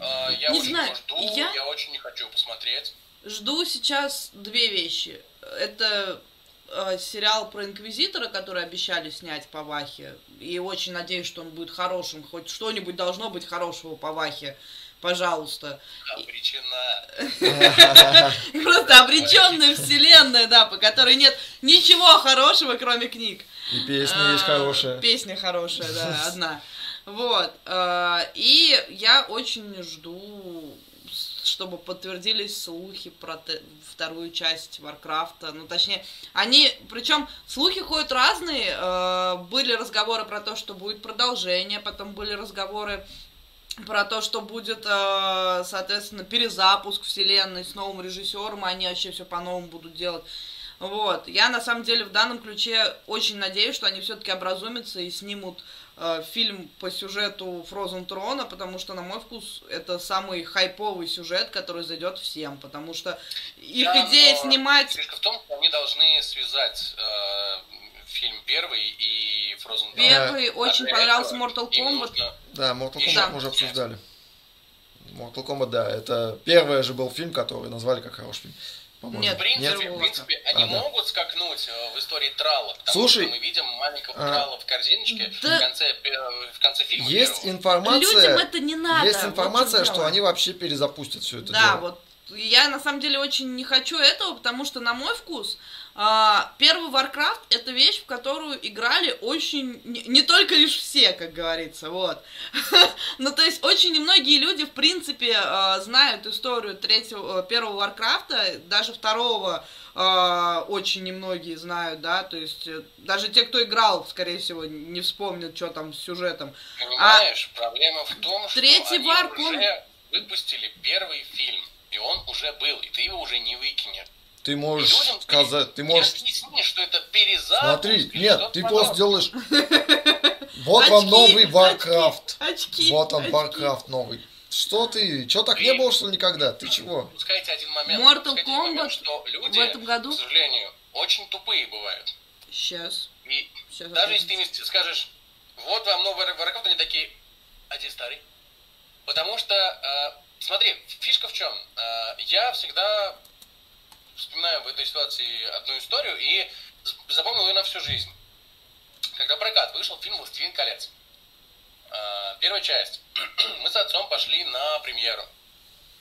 А, Я Не очень знаю, его жду, я- я очень не хочу посмотреть. Жду сейчас две вещи. Это э, сериал про Инквизитора, который обещали снять по Вахе. И очень надеюсь, что он будет хорошим. Хоть что-нибудь должно быть хорошего по Вахе. Пожалуйста. Обречена. [LAUGHS] Просто обреченная вселенная, да, по которой нет ничего хорошего, кроме книг. И песня есть А, хорошая. Песня хорошая, да, [LAUGHS] одна. Вот. а, И я очень жду, чтобы подтвердились слухи про вторую часть Варкрафта. Ну, точнее, они... Причем слухи ходят разные. а, Были разговоры про то, что будет продолжение, потом были разговоры про то, что будет, э, соответственно, перезапуск вселенной с новым режиссером, они вообще все по-новому будут делать. Вот. Я на самом деле в данном ключе очень надеюсь, что они все-таки образумятся и снимут э, фильм по сюжету Frozen Трона, потому что, на мой вкус, это самый хайповый сюжет, который зайдет всем, потому что их Да, идея но снимать... Фишка в том, что они должны связать э, фильм первый и Frozen 2. Первый очень для понравился Mortal Kombat. нужно- Да, Mortal Kombat да. мы уже обсуждали. Mortal Kombat, да, это первый же был фильм, который назвали как хороший фильм. По-моему. Нет, В принципе, Нет? в принципе они А, да. могут скакнуть э, в истории Трала, потому Слушай, что мы видим маленького а, Трала в корзиночке да. в, конце, пе- в конце фильма. Есть первого. информация, Людям это не надо. есть вот информация, что дело. они вообще перезапустят все это Да, дело. вот я на самом деле очень не хочу этого, потому что на мой вкус а, первый Warcraft это вещь, в которую играли очень не, не только лишь все, как говорится, вот. [LAUGHS] ну то есть очень немногие люди в принципе а, знают историю третьего, э, первого Warcraft, даже второго а, очень немногие знают, да, то есть э, даже те, кто играл, скорее всего, не вспомнят, что там с сюжетом. Понимаешь, проблема в том, что Третий они Варк, он- уже выпустили первый фильм, и он уже был, и ты его уже не выкинешь. Ты И можешь людям сказать, ты можешь... объясни, что это перезапуск. Смотри, нет, ты просто делаешь... [LAUGHS] Вот вам Очки, новый Warcraft. Очки. Вот он, очки. Warcraft новый. Что ты? Что так не было, что ли, никогда? Ты чего? Пускайте один момент. Mortal один момент, Kombat что люди, в этом году? к сожалению, очень тупые бывают. Сейчас. И Сейчас. даже если ты им скажешь, вот вам новый Warcraft, они такие, а где старый? Потому что, э, смотри, фишка в чем? Э, я всегда вспоминаю в этой ситуации одну историю и запомнил ее на всю жизнь. Когда прокат вышел фильм «Властелин колец». Э, первая часть. [CLEARS THROAT] Мы с отцом пошли на премьеру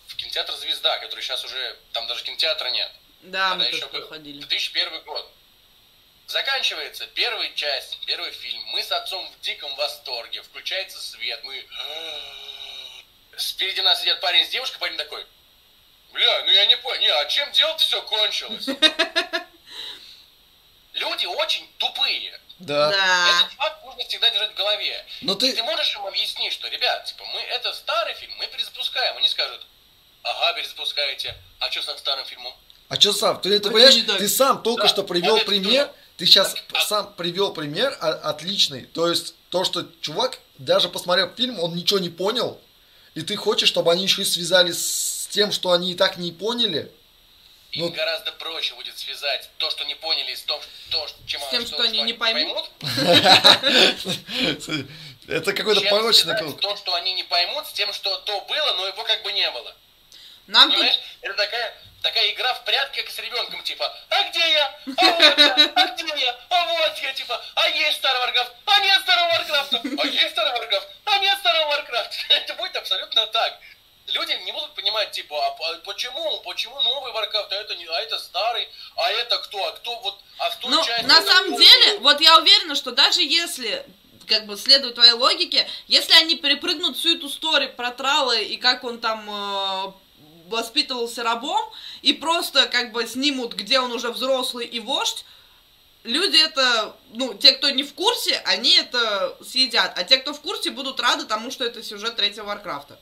в кинотеатр «Звезда», который сейчас уже, там даже кинотеатра нет. Да, Тогда мы еще был. проходили. 2001 год. Заканчивается первая часть, первый фильм. Мы с отцом в диком восторге. Включается свет. Мы... Спереди нас сидят парень с девушкой, парень такой. Бля, ну я не понял, не, а чем дело-то все кончилось? [LAUGHS] Люди очень тупые. Да. Да. Этот факт нужно всегда держать в голове. Но Ты... ты... можешь им объяснить, что, ребят, типа, мы это старый фильм, мы перезапускаем. Они скажут, ага, перезапускаете. А что со старым фильмом? А что сам? Ты, ты понимаешь, ты сам только Да, что привел вот пример. тоже. Ты сейчас А- сам привел пример а- отличный. То есть то, что чувак, даже посмотрев фильм, он ничего не понял. И ты хочешь, чтобы они еще и связались с тем, что они и так не поняли. Им Ну- гораздо проще будет связать то, что не поняли, с том, то, чем, С тем, что они не поймут? [LAUGHS] Это какой-то порочный круг. то, что они не поймут, с тем, что то было, но его как бы не было. Нам тут Понимаешь? Это такая, такая игра в прятки, как с ребенком, типа, а где я? А вот я, а где я? А вот я, типа, а есть старый Warcraft, а нет старого Warcraft, а есть старый Warcraft, а нет старого Warcraft. [LAUGHS] Это будет абсолютно так. Люди не будут понимать, типа, а почему, почему новый Warcraft, а это, не, а это старый, а это кто, а кто вот, а в той Ну, части на самом кто? деле, вот я уверена, что даже если как бы следует твоей логике, если они перепрыгнут всю эту историю про Трала и как он там э, воспитывался рабом, и просто как бы снимут, где он уже взрослый и вождь, люди это, ну, те, кто не в курсе, они это съедят, а те, кто в курсе, будут рады тому, что это сюжет третьего Варкрафта.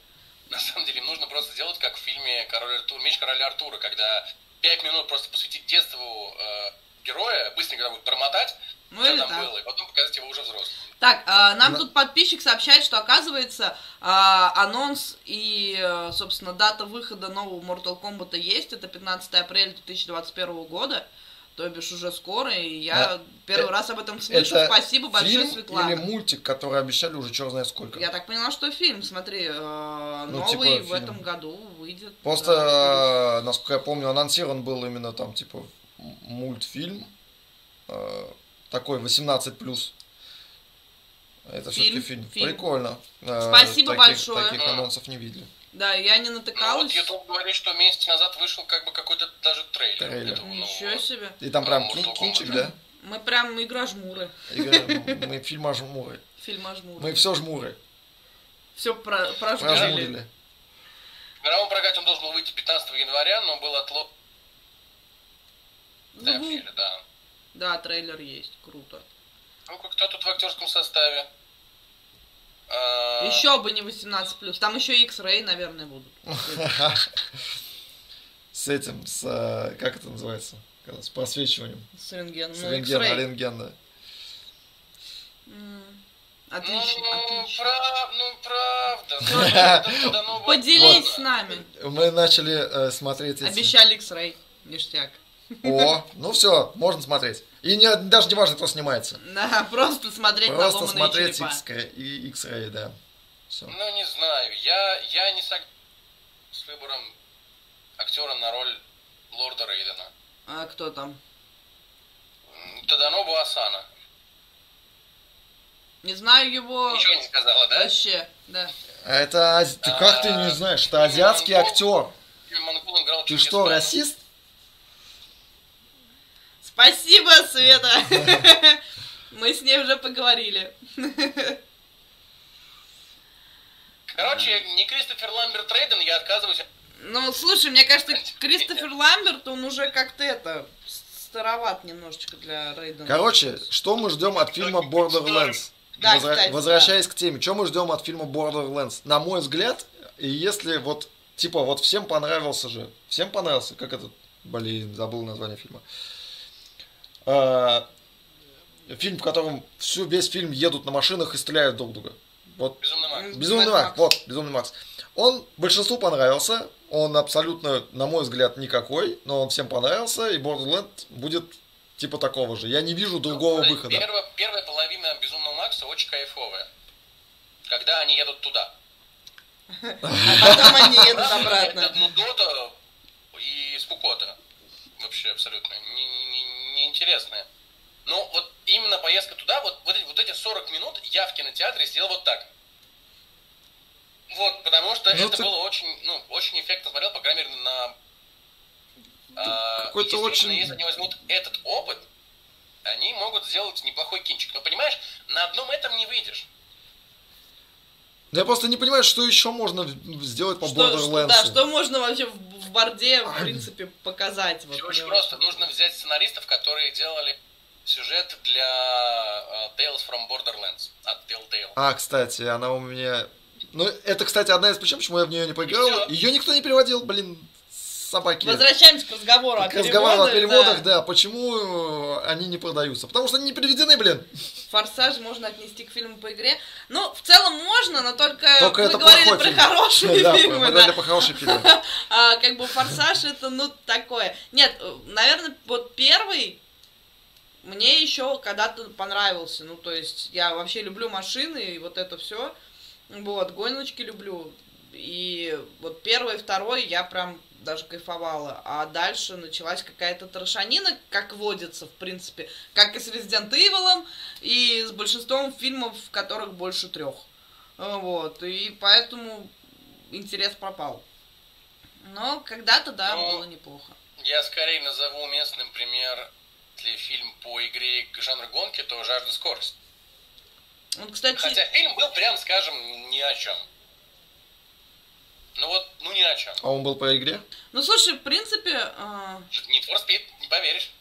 На самом деле, нужно просто сделать, как в фильме Король Артур, Меч короля Артура, когда пять минут просто посвятить детству э, героя, быстренько будет промотать, Ну что или там так. было, и потом показать его уже взрослым. Так, а, нам На- тут подписчик сообщает, что оказывается а, анонс и, э, собственно, дата выхода нового Mortal Kombat есть. Это 15 апреля 2021 года. То бишь уже скоро, и я А, первый э, раз об этом слышу. Это Спасибо большое, фильм Светлана. или мультик, который обещали уже черт знает сколько? Я так поняла, что фильм, смотри, э, Ну, новый типа в фильм. этом году выйдет. Просто, да, э, насколько я помню, анонсирован был именно там, типа, мультфильм. э, такой 18+. Это все-таки Фильм, фильм. фильм. Прикольно. Э, Спасибо таких- большое. Таких анонсов не видели. Да, я не Ну, вот натыкалась. YouTube говорит, что месяц назад вышел как бы какой-то даже трейлер. Трейлер. этого нового. Ничего себе. И там А, прям Mortal кин- кинчик, да? Мы прям игра жмуры. Игра- Мы фильм о жмуры. Фильм о жмуры. Мы все жмуры. Все про, прожмурили. Прожмурили. В мировом прокате он должен был выйти 15 января, но был в Звук. апреле, да. Да, трейлер есть. Круто. Ну, кто тут в актерском составе? А, Еще бы не 18 Там еще X-Ray, наверное, будут. С этим, с... э, Как это называется? С просвечиванием. С рентген. С рентгена, X-Ray. рентген, да. М, Ну, Отлично, отлично. прав- ну, правда. [LAUGHS] ну, вот Поделись с нами. Мы начали э, смотреть эти... Обещали X-Ray. Ништяк. О, ну все, можно смотреть. И не, даже не важно, кто снимается. [LAUGHS] Да, просто смотреть на Просто ломаные смотреть черепа. X-Ray, и X-Ray, да. Все. Ну, не знаю. Я, я не согласен с выбором актера на роль Лорда Рейдена. А кто там? Таданобу Асана. Не знаю его Ничего не сказала, да? вообще. Да. А это... Ты как ты не А, знаешь? Это азиатский актер. Ты что, расист? Спасибо, Света. [LAUGHS] Мы с ней уже поговорили. Короче, не Кристофер Ламберт Рейден, я отказываюсь. Ну, слушай, мне кажется, Кристофер Ламберт, он уже как-то это староват немножечко для Рейдена. Короче, что мы ждем от фильма Borderlands? Да, Возра- кстати, Возвращаясь к теме, что мы ждем от фильма Borderlands? На мой взгляд, и если вот, типа, вот всем понравился же, всем понравился, как этот, блин, забыл название фильма. А, фильм, в котором всю, весь фильм едут на машинах и стреляют друг друга. Вот Безумно Макс. Безумный Макс, Max. вот, Безумный Макс. Он большинству понравился, он абсолютно, на мой взгляд, никакой, но он всем понравился, и Borderlands будет типа такого же. Я не вижу другого Ну, выхода. Первая, первая половина Безумного Макса очень кайфовая. Когда они едут туда. А потом они едут обратно. нудота и скукота. Вообще абсолютно не- не- неинтересная. Но вот именно поездка туда, вот, вот, эти, вот эти 40 минут я в кинотеатре сидел вот так. Вот, потому что Ну, это ты- было очень, ну, очень эффектно смотрел, по крайней мере, на... а, какой-то очень- Если они возьмут этот опыт, они могут сделать неплохой кинчик. Но понимаешь, на одном этом не выйдешь. Я просто не понимаю, что еще можно сделать по Что, что- Borderlands. да, что можно вообще в, в борде, в принципе, показать? Вот Все очень мне просто. Нужно взять сценаристов, которые делали сюжет для э, Tales from Borderlands от Telltale. А, кстати, она у меня... Ну, это, кстати, одна из причин, почему я в нее не поиграл. Ее никто не переводил, блин, собаки. Возвращаемся к разговору о К разговору о переводах. переводах, да. Почему они не продаются? Потому что они не переведены, блин. Форсаж можно отнести к фильму по игре. Ну, в целом можно, но только, Только мы это говорили про фильм. хорошие Да, фильмы. мы да. говорили по хорошим фильмам. [LAUGHS] А, как бы форсаж это, ну, такое. Нет, э, наверное, вот первый мне еще когда-то понравился. Ну, то есть, я вообще люблю машины и вот это все. Вот, гоночки люблю. И вот первый, второй я прям даже кайфовала. А дальше началась какая-то трошанина, как водится, в принципе. Как и с Resident Evil, и с большинством фильмов, в которых больше трех. Вот, и поэтому интерес пропал. Но когда-то, да, Ну, было неплохо. Я скорее назову уместным пример, фильм по игре к жанру гонки, то «Жажда скорости». Вот, кстати, Хотя фильм был, прям скажем, ни о чем. Ну вот, ну ни о чем. А он был по игре? ну слушай, в принципе, э, Need for Speed, не поверишь.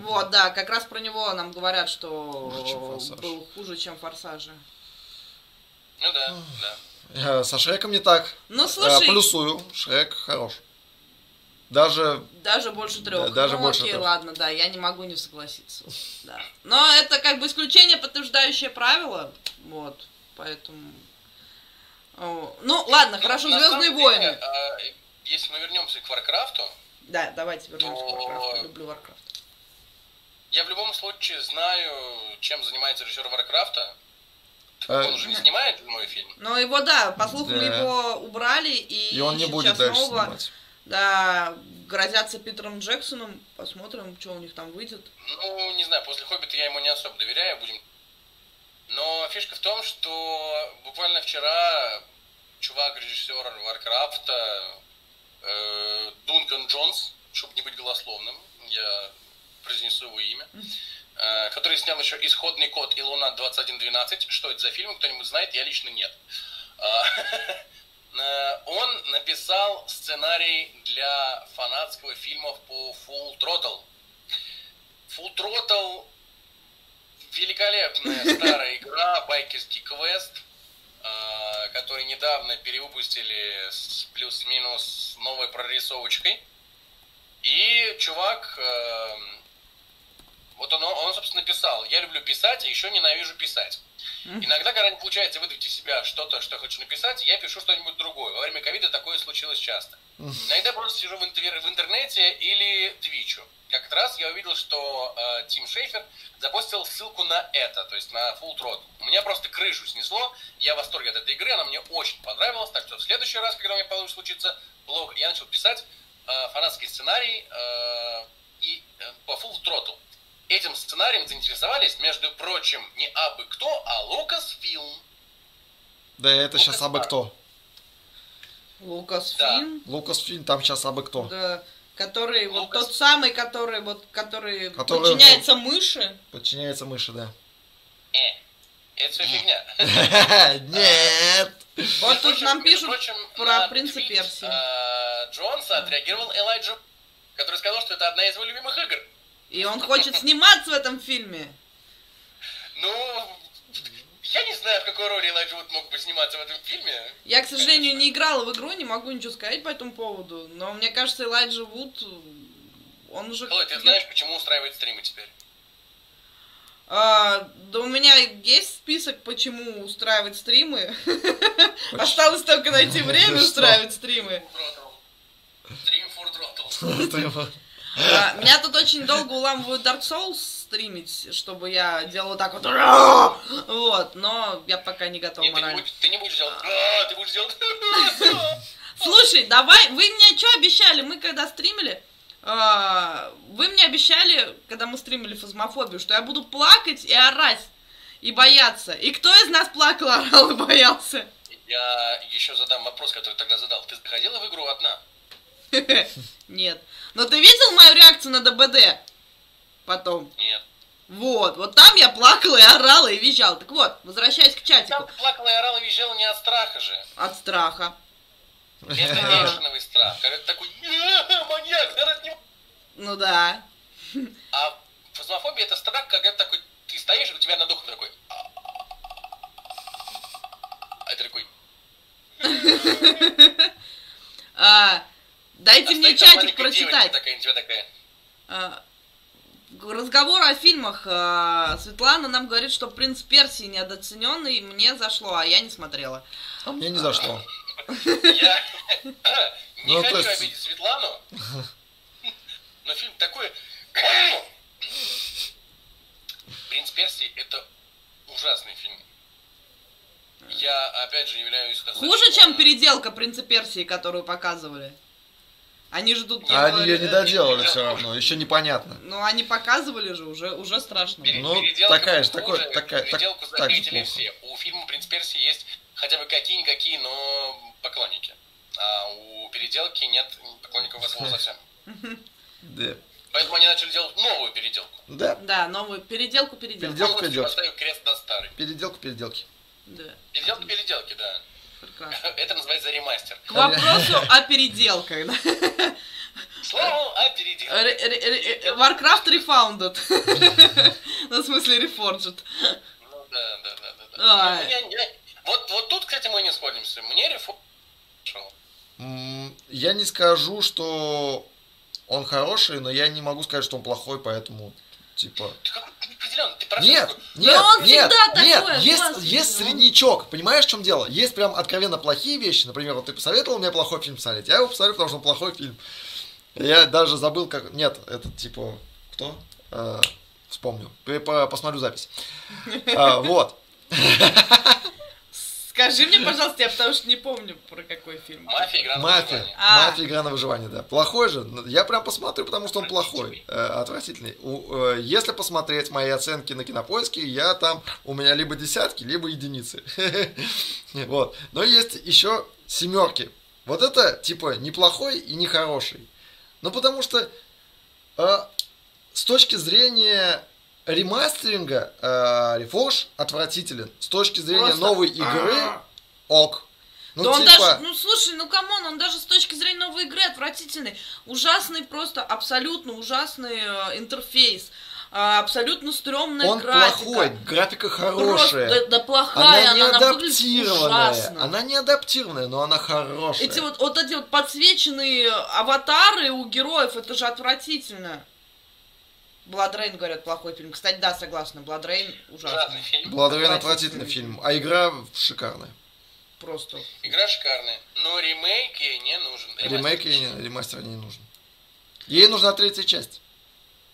вот, да, как раз про него нам говорят, что Хуже, чем «Форсаж». был хуже, чем форсажи. Ну да, да. Э, Со Шреком не так. Ну Э, слушай, Плюсую. Шрек хорош. Даже даже больше трех. Да, даже ну, больше окей, трех. ладно, да, я не могу не согласиться. Да. Но это как бы исключение, подтверждающее правило. Вот, поэтому. О, Ну, ладно, хорошо, Звездные войны. деле, а, Если мы вернемся к Warcraft у, Да, давайте вернемся к Warcraft. Люблю Warcraft. Я в любом случае знаю, чем занимается режиссер Warcraft а. А, Он уже не снимает мой фильм. Но его, да, по слухам, Да. его убрали, и, И он не будет сейчас дальше снова, снимать. да, грозятся Питером Джексоном. Посмотрим, что у них там выйдет. Ну, не знаю, после Хоббита я ему не особо доверяю, будем... Но фишка в том, что буквально вчера чувак, режиссер Варкрафта, э, Дункан Джонс, чтобы не быть голословным, я произнесу его имя, э, который снял еще «Исходный код» и «Луна-2112». Что это за фильм, кто-нибудь знает? Я лично нет. А, [LAUGHS] э, Он написал сценарий для фанатского фильма по Full Throttle. Full Throttle великолепная [LAUGHS] старая игра, байкерский квест, который недавно перевыпустили с плюс-минус новой прорисовочкой. И чувак, э, вот он, он, собственно, писал, я люблю писать, а еще ненавижу писать. Иногда, когда не получается выдавить из себя что-то, что я хочу написать, я пишу что-нибудь другое. Во время ковида такое случилось часто. Иногда просто сижу в интернете или твичу. Как раз я увидел, что э, Тим Шейфер запостил ссылку на это, то есть на Full Throttle. У меня просто крышу снесло, я в восторге от этой игры, она мне очень понравилась, так что в следующий раз, когда у меня получится случиться блог, я начал писать э, фанатский сценарий э, и, э, по Full Throttle. Этим сценарием заинтересовались, между прочим, не абы кто, а Лукас Фильм. Да это сейчас абы кто. Лукас Да. Фильм, Лукас фильм, там сейчас абы кто. да, который, вот тот самый, который, вот, который, Который, подчиняется мыши. Подчиняется мыши, да. Э, это все фигня. [LAUGHS] Нет. Вот тут нам пишут про твит, Персии. э, Джонса отреагировал Элайджа, который сказал, что это одна из его любимых игр. И он хочет сниматься в этом фильме. Ну, я не знаю, в какой роли Элайджа Вуд мог бы сниматься в этом фильме. Я, к сожалению, не играла в игру, не могу ничего сказать по этому поводу. Но мне кажется, Элайджа Вуд, он уже... Хлоя, ты знаешь, почему устраивает стримы теперь? А, да у меня есть список, почему устраивать стримы. Осталось только найти время Что? устраивать стримы. Стрим. А, Меня тут очень долго уламывают Dark Souls стримить, чтобы я делала так вот. Вот, но я пока не Нет, ты не, морально. будешь, ты не будешь делать... «А», ты будешь делать... [LAUGHS] Слушай, давай, вы мне что обещали? Мы когда стримили, а, вы мне обещали, когда мы стримили фазмофобию, что я буду плакать и орать, и бояться. И кто из нас плакал, [LAUGHS] орал и боялся? Я еще задам вопрос, который тогда задал. Ты заходила в игру одна? [LAUGHS] Нет. Но ты видел мою реакцию на ДБД? Потом. Нет. Вот, вот там я плакала и орала и визжала. Так вот, возвращаясь к Там чатику. ты плакала и орала и визжала не от страха же. От страха. Это [LAUGHS] страх. Когда ты такой, «Э, маньяк, зараз не Ну да. [LAUGHS] А фазмофобия это страх, когда ты такой, ты стоишь, у тебя над ухом такой. А это такой. [LAUGHS] А, дайте а мне стоит там чатик маленькая девочка прочитать. Такая, такая. А, Разговор о фильмах. а, Светлана нам говорит, что «Принц Персии» недооцененный, мне зашло, а я не смотрела. А мне не зашло. Я [LAUGHS] не Ну, хочу обидеть Светлану, но фильм такой... [COUGHS] «Принц Персии» — это ужасный фильм. Я, опять же, являюсь... Хуже, чем переделка «Принца Персии», которую показывали. Они ждут... А они ее не доделали все равно, еще непонятно. Ну, они показывали же, уже, уже страшно. Пере- Ну, переделка такая же, такой- такая- так- Переделку так же плохо. все. У фильма «Принц Персии» есть хотя бы какие-никакие, но поклонники. А у переделки нет поклонников от слова [LAUGHS] совсем. Да. Поэтому они начали делать новую переделку. Да. Да, новую переделку переделку. Переделку, переделку. Поставив крест на старый. Переделку, переделки. Да, Переделка переделки, да. Прекрасно. Это называется ремастер. К вопросу о переделках. да. Слово о переделке. Ре- ре- ре- Warcraft Refounded. [LAUGHS] Ну, в смысле, Reforged. Ну да, да, да. Ну, Вот, вот тут, кстати, мы не сходимся. Мне. М, Я не скажу, что он хороший, но я не могу сказать, что он плохой, поэтому, типа... Ты как неопределенно, ты про всё Нет, нет, он нет, всегда нет, такой, есть, господи, есть он- среднячок, понимаешь, в чем дело? Есть прям откровенно плохие вещи, например, вот ты посоветовал мне плохой фильм смотреть, я его посмотрю, потому что он плохой фильм. Я даже забыл, как... Нет, это типа... Кто? Э, вспомню. Посмотрю запись. А, Вот. [LAUGHS] Скажи мне, пожалуйста, я потому что не помню, про какой фильм. Мафия, игра на Мафия. выживание. А. Мафия, игра на выживание, да. Плохой же. Ну, Я прям посмотрю, потому что он плохой. Э, Отвратительный. У- э, Если посмотреть мои оценки на кинопоиске, я там, у меня либо десятки, либо единицы. [LAUGHS] Вот. Но есть еще семерки. Вот это, типа, неплохой и нехороший. Ну, потому что э, с точки зрения ремастеринга э, Reforged отвратителен. С точки зрения Просто- новой игры ок. Ну, да он типа, даже, ну слушай, ну come on, он даже с точки зрения новой игры отвратительный. Ужасный просто, абсолютно ужасный э, интерфейс. а, абсолютно стрёмная он графика. плохой, графика Просто, хорошая. да, да плохая, она она, не она адаптированная. ужасно. Она не адаптированная, но она хорошая. Эти вот, вот эти вот подсвеченные аватары у героев, это же отвратительно. BloodRayne, говорят, плохой фильм. Кстати, да, согласна, BloodRayne ужасный. Фильм. BloodRayne отвратительный фильм, а игра шикарная. Просто. Игра шикарная, но ремейк ей не нужен. Ремейк Ремастер. ей не- ремастер не нужен. Ей нужна третья часть.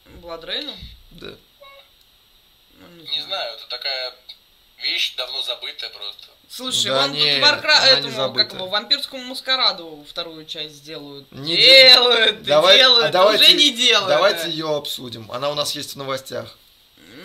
Бладрейну? Да. Ну, Не знаю, это такая вещь давно забытая просто. Слушай, Да вон не, Варкра... этому, забыта. как его, вампирскому маскараду вторую часть сделают. Не делают, Давай- делают, а давайте- уже не делают. Давайте ее обсудим. Она у нас есть в новостях.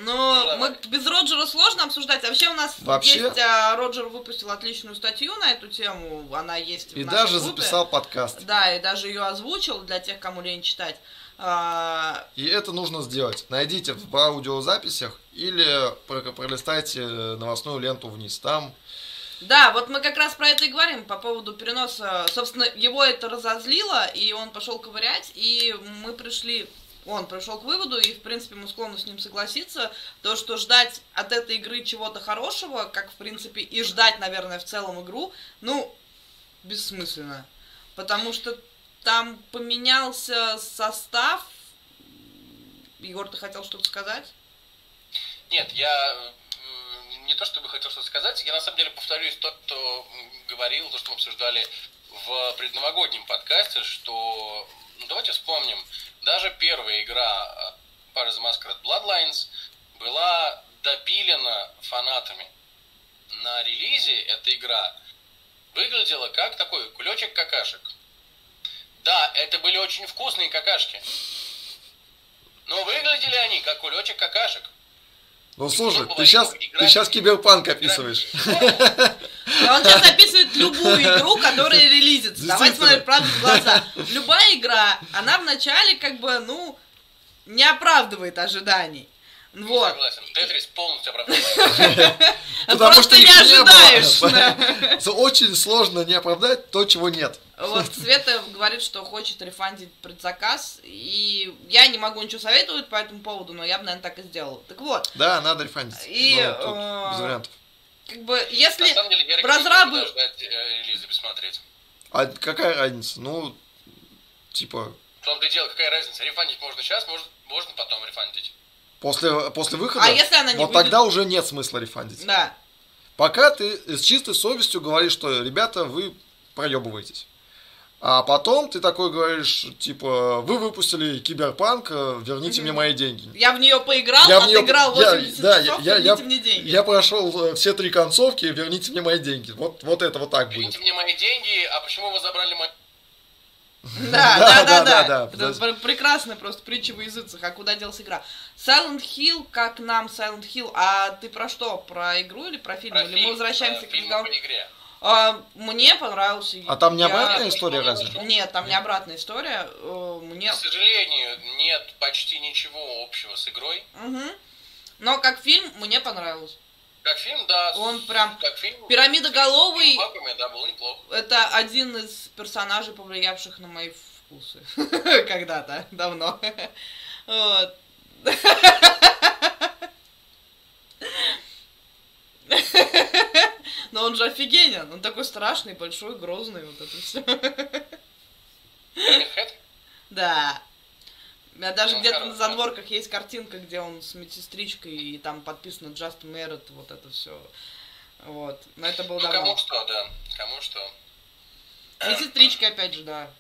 Но Ну, мы без Роджера сложно обсуждать. А вообще у нас Вообще? есть, а, Роджер выпустил отличную статью на эту тему. Она есть И в нашей даже группе. записал подкаст. Да, и даже ее озвучил для тех, кому лень читать. А, И это нужно сделать. Найдите в аудиозаписях или про- пролистайте новостную ленту вниз. Там Да, вот мы как раз про это и говорим по поводу переноса. Собственно, его это разозлило, и он пошел ковырять, и мы пришли, он пришел к выводу, и в принципе мы склонны с ним согласиться, то, что ждать от этой игры чего-то хорошего, как в принципе и ждать, наверное, в целом игру, ну, бессмысленно. Потому что там поменялся состав. Егор, ты хотел что-то сказать? Нет, я не то чтобы хотел что-то сказать, я на самом деле повторюсь то, что м, говорил, то, что мы обсуждали в предновогоднем подкасте, что, ну давайте вспомним, даже первая игра э, Paris the Masquerade Bloodlines была допилена фанатами. На релизе эта игра выглядела как такой кулечек какашек. Да, это были очень вкусные какашки. Но выглядели они как кулечек какашек. Ну слушай, ты сейчас, ты сейчас киберпанк описываешь. Он сейчас описывает любую игру, которая релизится. Давайте Действительно. смотреть правду в глаза. Любая игра, она вначале как бы, ну, не оправдывает ожиданий. Вот. Согласен. Тетрис полностью оправдывает. Потому Просто что не ожидаешь. да. Очень сложно не оправдать то, чего нет. Вот Света говорит, что хочет рефандить предзаказ, и я не могу ничего советовать по этому поводу, но я бы, наверное, так и сделала. Так вот, Да, надо рефандить. И, тут э, без вариантов. как бы, На если самом деле, я разрабы- э, посмотреть. А какая разница? Ну, типа, В том-то и дело, какая разница, рефандить можно сейчас, может, можно потом рефандить. после, после выхода, А если она не вот выйдет? тогда уже нет смысла рефандить. Да. Пока ты с чистой совестью говоришь, что, ребята, вы проебываетесь. А потом ты такой говоришь, типа, вы выпустили киберпанк, э, верните мне мои деньги. Я в нее поиграл, Я в неё- отыграл я- 80 да, часов, я- я- верните мне деньги. Я прошел э, все три концовки, верните мне мои деньги. Вот, вот это вот так будет. Верните мне мои деньги, а почему вы забрали мои... [LAUGHS] Да, Да, да, да, да, прекрасная просто притча во языцах, а куда делась игра. Silent Hill, как нам Silent Hill, а ты про что? Про игру или про фильм? Или мы возвращаемся про к игре. А, мне понравился. А там не Я- обратная история разве? Нет, там не обратная история. Э, Мне... К сожалению, нет почти ничего общего с игрой. Мгм. Но как фильм мне понравилось. Как фильм, да. Он прям Как фильм... пирамидоголовый. с багами, да, неплохо. Это один из персонажей, повлиявших на мои вкусы. [LAUGHS] Когда-то, давно. Вот. [LAUGHS] Но он же офигенен. Он такой страшный, большой, грозный, вот это все. Да. У меня даже Ну, где-то на задворках есть картинка, где он с медсестричкой, и там подписано Just Merit, вот это все. Вот. Но это было Ну, давно. кому что, да. Кому что. Медсестричка, опять же, да.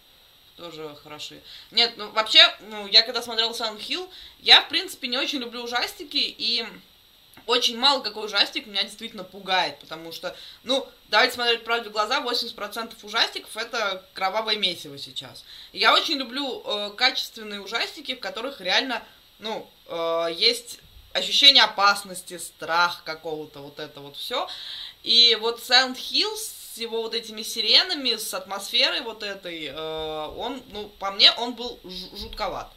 тоже хороши. Нет, ну вообще, ну, я когда смотрел Silent Hill, я, в принципе, не очень люблю ужастики, и очень мало какой ужастик меня действительно пугает, потому что, ну, давайте смотреть правде в глаза, 80% ужастиков это кровавое месиво сейчас. Я очень люблю э, качественные ужастики, в которых реально, ну, э, есть ощущение опасности, страх какого-то, вот это вот все. И вот Silent Hill с его вот этими сиренами, с атмосферой вот этой, э, он, ну, по мне, он был жутковат.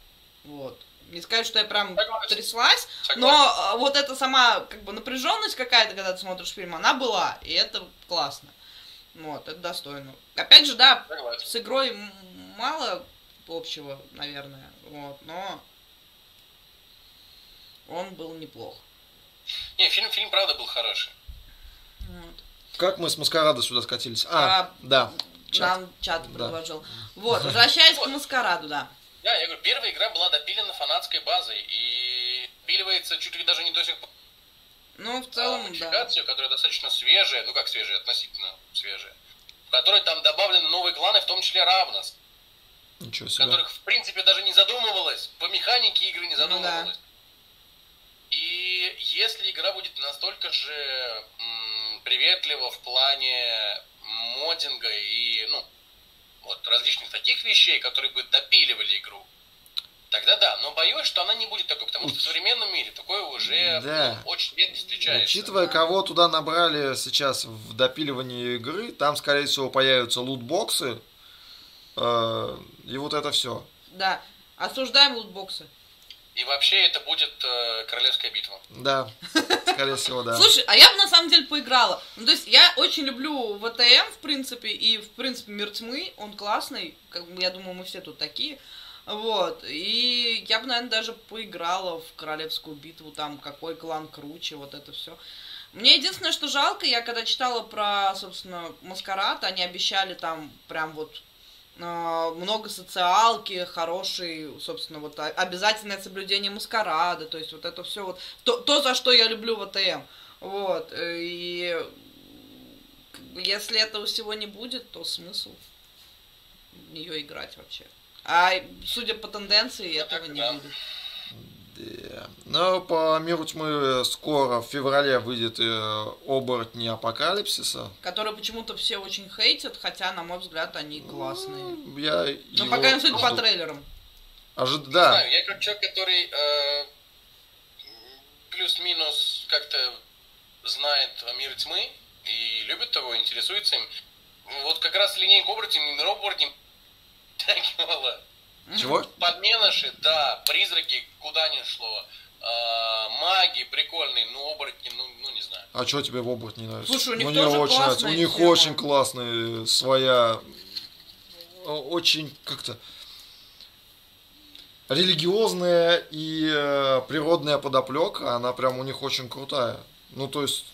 Вот. Не сказать, что я прям Согласен. тряслась, Согласен. но э, вот эта сама, как бы, напряженность какая-то, когда ты смотришь фильм, она была, и это классно. Вот, это достойно. Опять же, да, Согласен. с игрой мало общего, наверное, вот, но он был неплох. Не, фильм, фильм правда был хороший. Вот. Как мы с Маскарада сюда скатились? А, А, да. чат. Нам чат Да. предложил. Вот, [LAUGHS] возвращаясь к маскараду, да. Да, я говорю, первая игра была допилена фанатской базой и допиливается чуть ли даже не до сих пор. Ну, в А, целом, да. модификацию, которая достаточно свежая, ну как свежая, относительно свежая, в которой там добавлены новые кланы, в том числе Равнос, Ничего себе. которых в принципе даже не задумывалось, по механике игры не Ну да. задумывалось. И если игра будет настолько же м, приветлива в плане моддинга и, ну, вот различных таких вещей, которые бы допиливали игру, тогда да. Но боюсь, что она не будет такой, потому что в современном мире такое уже Да. ну, очень редко встречается. Учитывая, кого туда набрали сейчас в допиливании игры, там, скорее всего, появятся лутбоксы. э, и вот это все. Да. Осуждаем лутбоксы. И вообще это будет э, королевская битва. Да, скорее всего, да. Слушай, а я бы на самом деле поиграла. Ну, то есть я очень люблю ВТМ, в принципе, и, в принципе, Мир Тьмы, он классный. Как бы, я думаю, мы все тут такие. Вот. И я бы, наверное, даже поиграла в королевскую битву, там, какой клан круче, вот это все. Мне единственное, что жалко, я когда читала про, собственно, Маскарад, они обещали там прям вот много социалки, хороший, собственно, вот а- обязательное соблюдение маскарада, то есть вот это все вот то, то, за что я люблю ВТМ. Вот, э, и если этого всего не будет, то смысл в нее играть вообще. А судя по тенденции, Ну, этого так не да. будет. Да. Но по миру тьмы скоро, в феврале, выйдет э, оборотни апокалипсиса. Которые почему-то все очень хейтят, хотя, на мой взгляд, они классные. Ну, Я Ну, его пока не судя по трейлерам. Ожид- Не Да, знаю, я как человек, который э, плюс-минус как-то знает о мире тьмы и любит его, интересуется им. Вот как раз линейку оборотней, мир тягивала. [LAUGHS] чего? Подменыши, да, призраки, куда ни шло. Э, маги прикольные, ну оборотни, ну, ну не знаю. А что тебе в оборотни нравится? Слушай, у них Мне тоже очень нравится. У них тема. очень классная своя, о- очень как-то религиозная и э, природная подоплека, она прям у них очень крутая. Ну, то есть,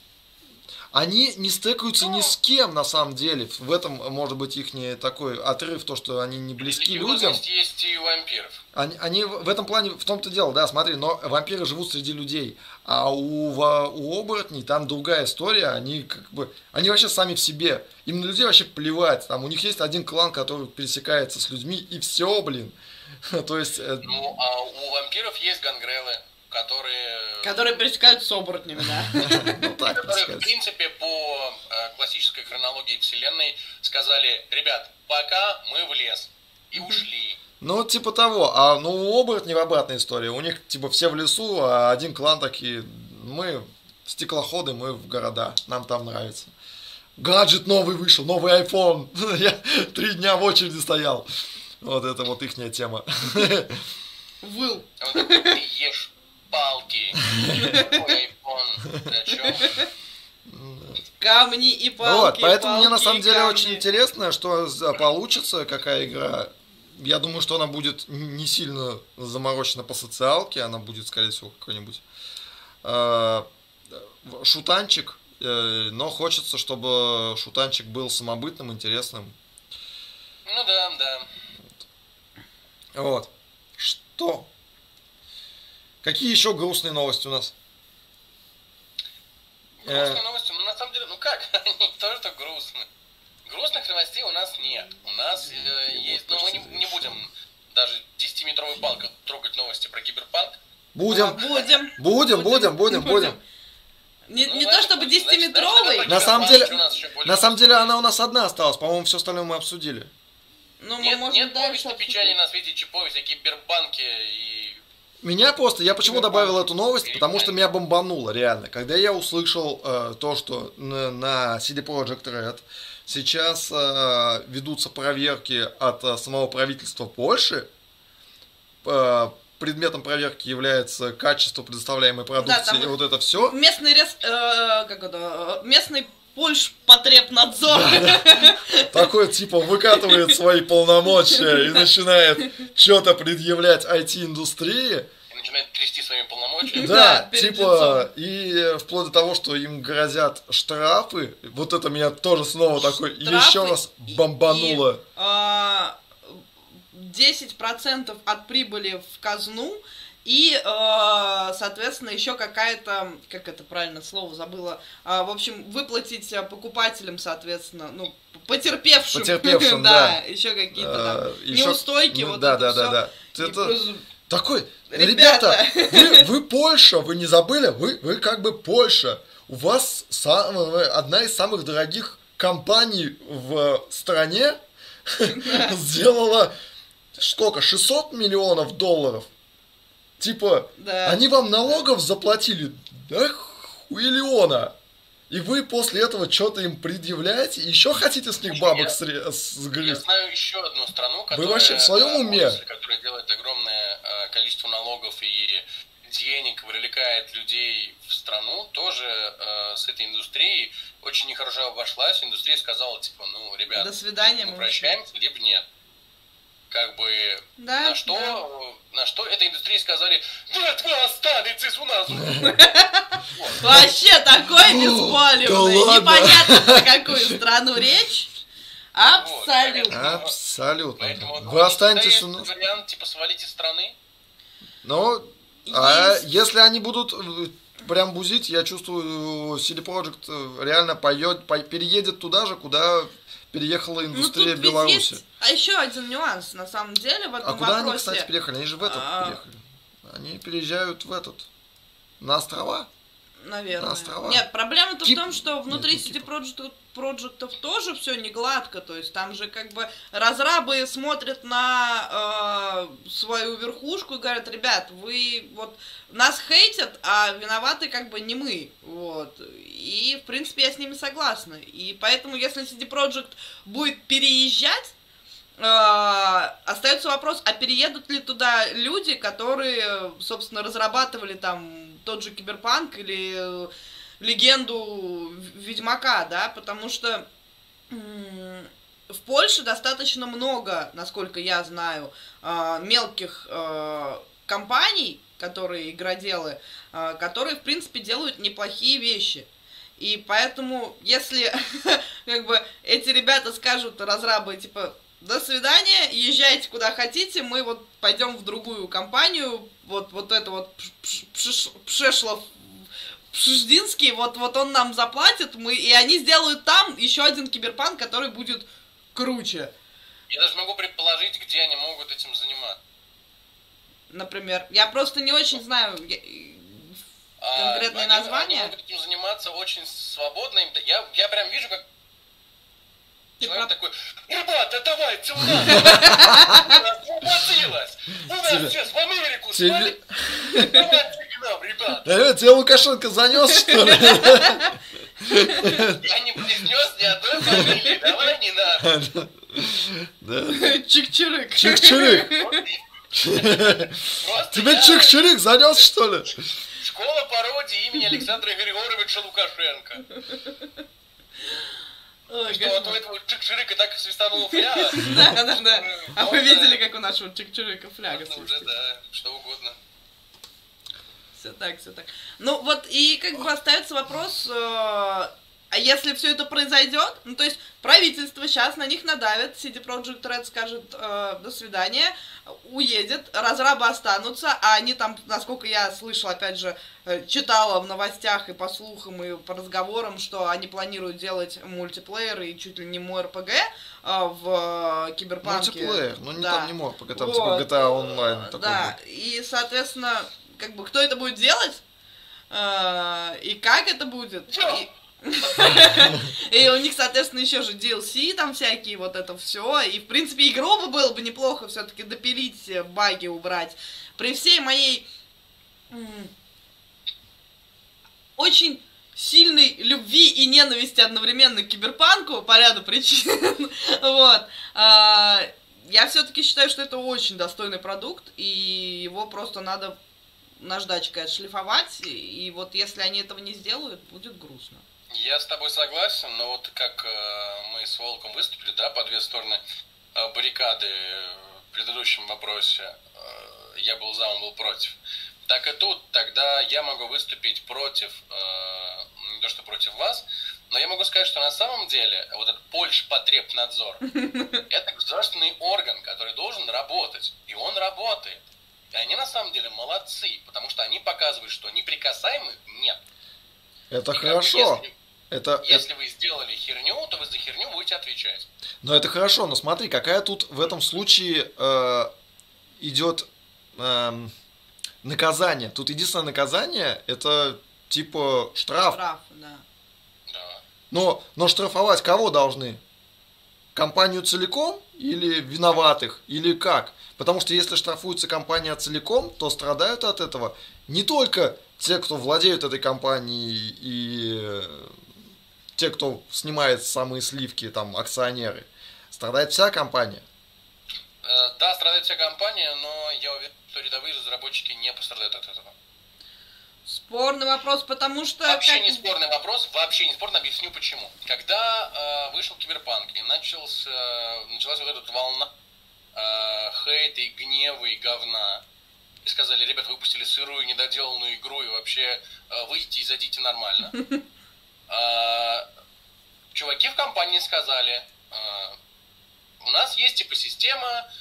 они не стыкаются ни с кем, на самом деле. В этом может быть их такой отрыв, то, что они не близки людям. Религиозность есть и у вампиров. Они, они в этом плане, в том-то дело, да, смотри, но вампиры живут среди людей, а у, у оборотней там другая история, они как бы, они вообще сами в себе, им на людей вообще плевать, там у них есть один клан, который пересекается с людьми, и все, блин, [LAUGHS] то есть, э, Ну, а у вампиров есть гангрелы, которые... Которые пересекают с оборотнями, да. [LAUGHS] ну которые, в принципе, по э, классической хронологии вселенной сказали, ребят, пока мы в лес. И ушли. Ну, типа того, а ну у оборотней в обратная история, у них типа все в лесу, а один клан такие, мы стеклоходы, мы в города, нам там нравится. Гаджет новый вышел, новый iPhone. [LAUGHS] Я три дня в очереди стоял. Вот это вот ихняя тема. [LAUGHS] Выл. А ты ешь палки. Камни и палки. Вот, поэтому мне на палки самом деле камни. очень интересно, что получится, какая игра. Я думаю, что она будет не сильно заморочена по социалке, она будет, скорее всего, какой-нибудь э, шутанчик, э, но хочется, чтобы шутанчик был самобытным, интересным. Ну да, да. Вот. Что? Какие еще грустные новости у нас? Э. Грустные новости, ну на самом деле, ну как, [LAUGHS] они тоже так грустные. Грустных новостей у нас нет. У нас э, есть... Ну, мы не, не будем даже 10-метровой палкой трогать новости про киберпанк. А, Будем, Будем. будем, будем, будем, будем. Не, Ну, не то чтобы значит, значит, 10-метровый, значит, На самом деле- На самом деле она у нас одна осталась, по-моему, все остальное мы обсудили. но мы Нет, можем нет дальше печали на свете чипов, всякие кибербанки и... Меня просто, я почему добавил эту новость, потому что меня бомбануло, реально. Когда я услышал э, то, что на, на CD Projekt Red сейчас э, ведутся проверки от э, самого правительства Польши, э, предметом проверки является качество предоставляемой продукции там и вот это все. Местный рес... э, как это... э, Местный Польшпотребнадзор. Такой типа выкатывает свои полномочия и начинает что-то предъявлять IT-индустрии. и начинает трясти своими полномочиями. Да, Да, типа, и э, вплоть до того, что им грозят штрафы, вот это меня тоже снова такой, Штрафы еще раз и- бомбануло. а, 10% от прибыли в казну и, а, соответственно, еще какая-то, как это правильно слово забыла, а, в общем, выплатить а, покупателям, соответственно, ну, потерпевшим, Потерпевшим, [LAUGHS] да. еще какие-то Э, там ещё- неустойки, ну вот да, это да, да, да. Это такой, Ребята. ребята, вы, [LAUGHS] вы Польша, вы не забыли? Вы, вы как бы Польша. У вас самая- одна из самых дорогих компаний в стране [LAUGHS] сделала сколько? 600 миллионов долларов? Типа, Да. они вам налогов заплатили, да хуиллиона. И вы после этого что-то им предъявляете, и еще хотите с них бабок Я- сре- Я сгрызть? знаю еще одну страну, которая... вообще в своем э, уме? Которая делает огромное э, количество налогов и денег, привлекает людей в страну, тоже э, с этой индустрией очень нехорошо обошлась. Индустрия сказала, типа, ну, ребят, До свидания, мы прощаемся, либо нет. Как бы, Да, на что, да. на что этой индустрии сказали, нет, вы останетесь у нас. [LAUGHS] Вообще такой беспалевный. да ладно. Непонятно, про какую [LAUGHS] страну речь. Абсолютно. Абсолютно. Поэтому Вы останетесь у нас. вариант, типа, свалить из страны. Но а если они будут э, прям бузить, я чувствую, CD Projekt э, реально поет, по- переедет туда же, куда переехала Ну, индустрия ведь Беларуси. есть- А еще один нюанс, на самом деле, в этом А куда они, вопросе. кстати, переехали? Они же в этот А. переехали. Они переезжают в этот. На острова? Наверное. На острова. Нет, проблема-то Кип- в том, что внутри Нет, не CD Projekt, проектов тоже все не гладко. То есть там же как бы разрабы смотрят на э, свою верхушку и говорят, ребят, вы вот нас хейтят, а виноваты как бы не мы. Вот. И, в принципе, я с ними согласна. И поэтому, если CD Projekt будет переезжать, остается вопрос, а переедут ли туда люди, которые, собственно, разрабатывали там тот же Киберпанк или э, легенду Ведьмака, да, потому что в Польше достаточно много, насколько я знаю, э, мелких э, компаний, которые игроделы, которые, в принципе, делают неплохие вещи. И поэтому, если [LAUGHS] как бы эти ребята скажут разрабы, типа, до свидания, езжайте куда хотите, мы вот пойдем в другую компанию, вот, вот это вот Пш- Пш- Пшешлов Пшждинский, вот, вот он нам заплатит, мы, и они сделают там еще один киберпанк, который будет круче. Я даже могу предположить, где они могут этим заниматься. Например, я просто не очень знаю, я- А, Конкретные они- названия? Они могут этим заниматься очень свободно. Я, я прям вижу, как человек такой, ребята, давайте у нас! Хватилось! [LAUGHS] У нас Тебе- сейчас в Америку тебе-! Давайте к нам, ребят! Э, тебя Лукашенко занес, что ли? Я не произнес ни одной фамилии, давай не надо. Да. Чик-чирик. Чик-чирик. Тебе я- чик-чирик занес, что ли? Школа пародии имени Александра Григорьевича Лукашенко. Что вот у кошмар. этого чик-чирика так свистанула фляга. [LAUGHS] Да, да, да. А вы Можно- видели, как у нашего чик-чирика фляга уже, свистит? да, что угодно. Все так, все так. Ну вот и как бы остается вопрос, э, А если все это произойдет, ну то есть правительство сейчас на них надавит, CD Projekt Red скажет э, до свидания, уедет, разрабы останутся, а они там, насколько я слышала, опять же, э, читала в новостях и по слухам, и по разговорам, что они планируют делать мультиплеер и чуть ли не мой РПГ э, в э, Киберпанке. Мультиплеер, ну не Да. там не мог, пока там Вот. типа GTA онлайн такой Да, будет. и, соответственно, как бы, кто это будет делать, э, и как это будет, и... И у них, соответственно, еще же DLC там всякие, вот это все. И, в принципе, игру бы было бы неплохо все-таки допилить, э, баги убрать. При всей моей очень сильной любви и ненависти одновременно к киберпанку по ряду причин. [LAUGHS] Вот. А, Я все-таки считаю, что это очень достойный продукт, и его просто надо наждачкой отшлифовать. И вот если они этого не сделают, будет грустно. Я с тобой согласен, но вот как э, мы с Волком выступили, да, по две стороны э, баррикады э, в предыдущем вопросе, я был за, он был против. Так и тут, тогда я могу выступить против, не то что против вас, но я могу сказать, что на самом деле вот этот Польшпотребнадзор, это государственный орган, который должен работать, и он работает. И они на самом деле молодцы, потому что они показывают, что неприкасаемых нет. Это И как хорошо. Если, Это, это- если вы сделали херню, то вы за херню будете отвечать. Но это хорошо, но смотри, какая тут в этом случае э, идет эм, наказание. Тут единственное наказание это типа штраф. Штраф, да. Да. Но, но штрафовать кого должны? Компанию целиком или виноватых? Или как? Потому что если штрафуется компания целиком, то страдают от этого не только те, кто владеют этой компанией и э, те, кто снимает самые сливки, там, акционеры. Страдает вся компания. Э, Да, страдает вся компания, но я уверен, что рядовые разработчики не пострадают от этого. Спорный вопрос, потому что... Вообще как- не спорный вопрос, вообще не спорный, объясню почему. Когда э, вышел Киберпанк и начался, началась вот эта волна э, хейта и гнева и говна, и сказали, ребят, выпустили сырую, недоделанную игру, и вообще э, выйдите и зайдите нормально. Э, [LAUGHS] Чуваки в компании сказали, э, у нас есть типа система,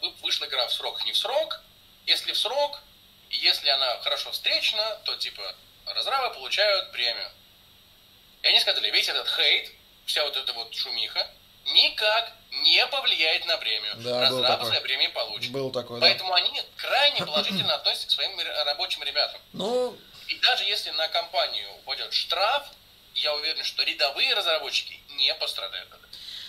вы- вышла игра в срок, не в срок, если в срок, если она хорошо встречена, то типа разрабы получают премию. И они сказали, весь этот хейт, вся вот эта вот шумиха, никак не повлияет на премию. Да, был Разрабы такой. свои премии получат. Был такой, да. Поэтому они крайне [CLEARS THROAT] положительно относятся к своим рабочим ребятам. Ну, И даже если на компанию упадет штраф, я уверен, что рядовые разработчики не пострадают от этого.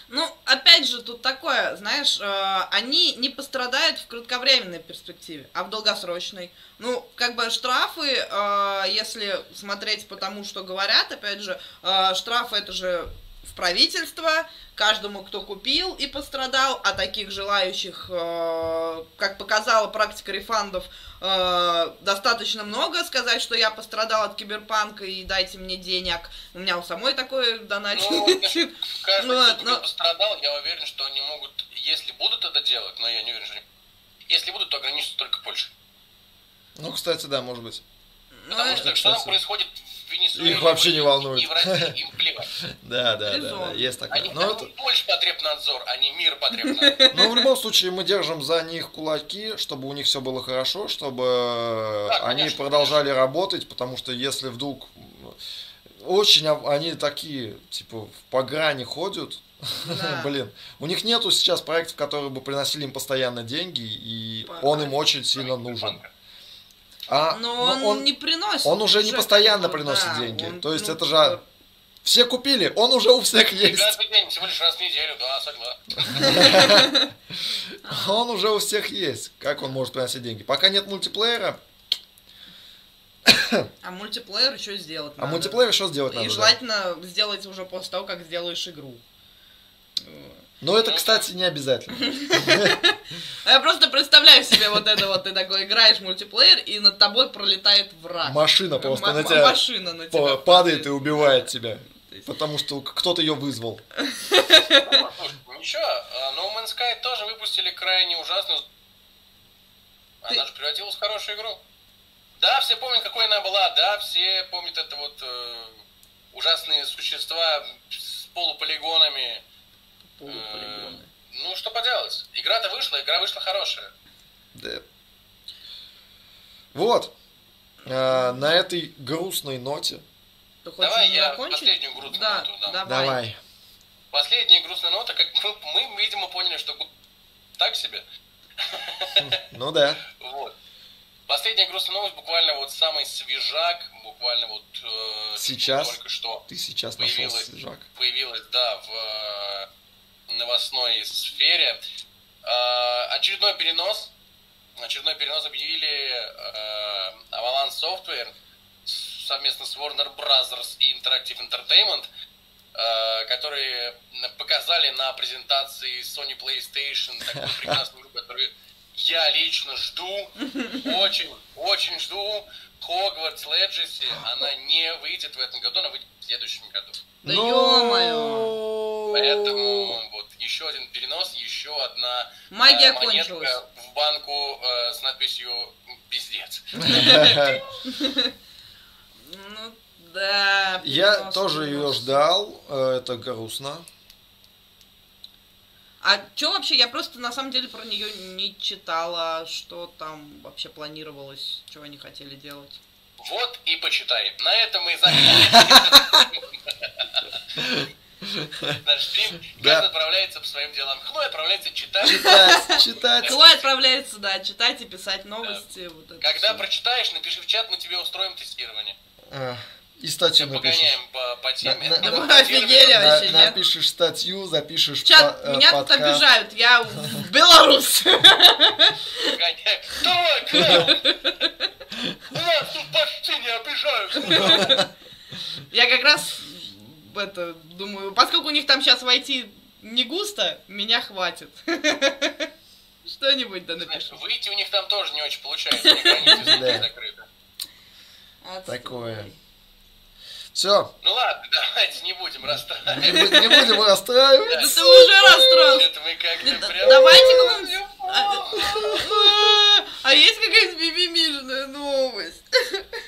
Ну, опять же, тут такое, знаешь, э, они не пострадают в кратковременной перспективе, а в долгосрочной. Ну, как бы штрафы, э, если смотреть по тому, что говорят, опять же, э, штрафы это же в правительство, каждому, кто купил и пострадал, а таких желающих, э, как показала практика рефандов, э, достаточно много сказать, что я пострадал от киберпанка и дайте мне денег. У меня у самой такое донатит. Ну, Каждый, Вот, кто но- пострадал, я уверен, что они могут, если будут это делать, но я не уверен, что они... Если будут, то ограничатся только Польшей. ну, кстати, да, может быть. Ну, Потому э, что что там кстати. происходит в Венесуэле Их вообще не волнует. И в России [LAUGHS] им плевать. Да, да, да, есть такое. Они Но это- Польша потребнадзор, а не мир потребнадзор. Но в любом случае мы держим за них кулаки, чтобы у них все было хорошо, чтобы они продолжали работать, потому что если вдруг очень они такие, типа, в- по грани ходят, Да. [LAUGHS] блин, у них нету сейчас проектов, которые бы приносили им постоянно деньги, и По- он им очень сильно нужен. А, Но он, он- не приносит. он уже не постоянно приносит да, деньги. он, То есть ну, это же все купили, он уже у всех И есть. каждый день, всего лишь раз в неделю, да, согласен. [LAUGHS] Он уже у всех есть. Как он может приносить деньги? Пока нет мультиплеера, [COUGHS] А мультиплеер еще сделать а надо. мультиплеер что сделать И надо? да? желательно сделать уже после того, как сделаешь игру. Но это, кстати, не обязательно. А Я просто представляю себе вот это вот, ты такой играешь в мультиплеер, и над тобой пролетает враг. Машина просто на тебя Машина на тебя. па- падает и убивает тебя. Потому что кто-то ее вызвал. Ничего, No Man's Sky тоже выпустили крайне ужасную... Она же превратилась в хорошую игру. Да, все помнят, какой она была, да, все помнят это вот э, ужасные существа с полуполигонами. Полуполигоны. Ну, что поделать. Игра-то вышла, игра вышла хорошая. Да. Вот. А, на этой грустной ноте. Ты Давай я закончить? последнюю грустную Да, ноту дам. давай. Давай. Последняя грустная нота, как мы, мы, видимо, поняли, что так себе. Ну да. Вот. Последняя грустная новость, буквально вот самый свежак, буквально вот э, Сейчас? только что Ты сейчас нашел Появилась. свежак. появилась, да, в э, новостной сфере. Э, очередной перенос, очередной перенос объявили э, Avalanche Software совместно с Warner Brothers и Interactive Entertainment, э, которые показали на презентации Sony PlayStation такую прекрасную игру, которую я лично жду, [LAUGHS] очень, очень жду. Hogwarts Legacy, она не выйдет в этом году, она выйдет в следующем году. Да Ну, ё-моё. Поэтому вот еще один перенос, еще одна Магия э, монетка кончилась. в банку э, с надписью «Пиздец». [LAUGHS] Ну, да. Я тоже ее ждал. э, Это грустно. А что вообще, я просто на самом деле про нее не читала, что там вообще планировалось, что они хотели делать. Вот и почитай. На этом мы и закончим. Наш стрим. Да. Отправляется по своим делам. Хной отправляется читать. Читать, читать. Клой отправляется, да, читать и писать новости. Вот это Когда всё. прочитаешь, напиши в чат, мы тебе устроим тестирование. А, И статью напишешь. Погоняем по, по теме. На- на- офигели терминам. На- вообще, нет? Напишешь статью, запишешь Чат, по- э, меня тут подкаст. обижают, я Клэм! [LAUGHS] Нас тут почти не обижают. Я как раз это думаю, поскольку у них там сейчас войти не густо, меня хватит. [LAUGHS] Что-нибудь да напишу. выйти у них там тоже не очень получается, [LAUGHS] Да. Такое. Все, Ну ладно, [LAUGHS] давайте не будем расстраивать. не будем расстраивать. Да ты уже расстроился. Это мы как-то Да- прям... Давайте какую-нибудь... А, А есть какая-нибудь мимимишная новость?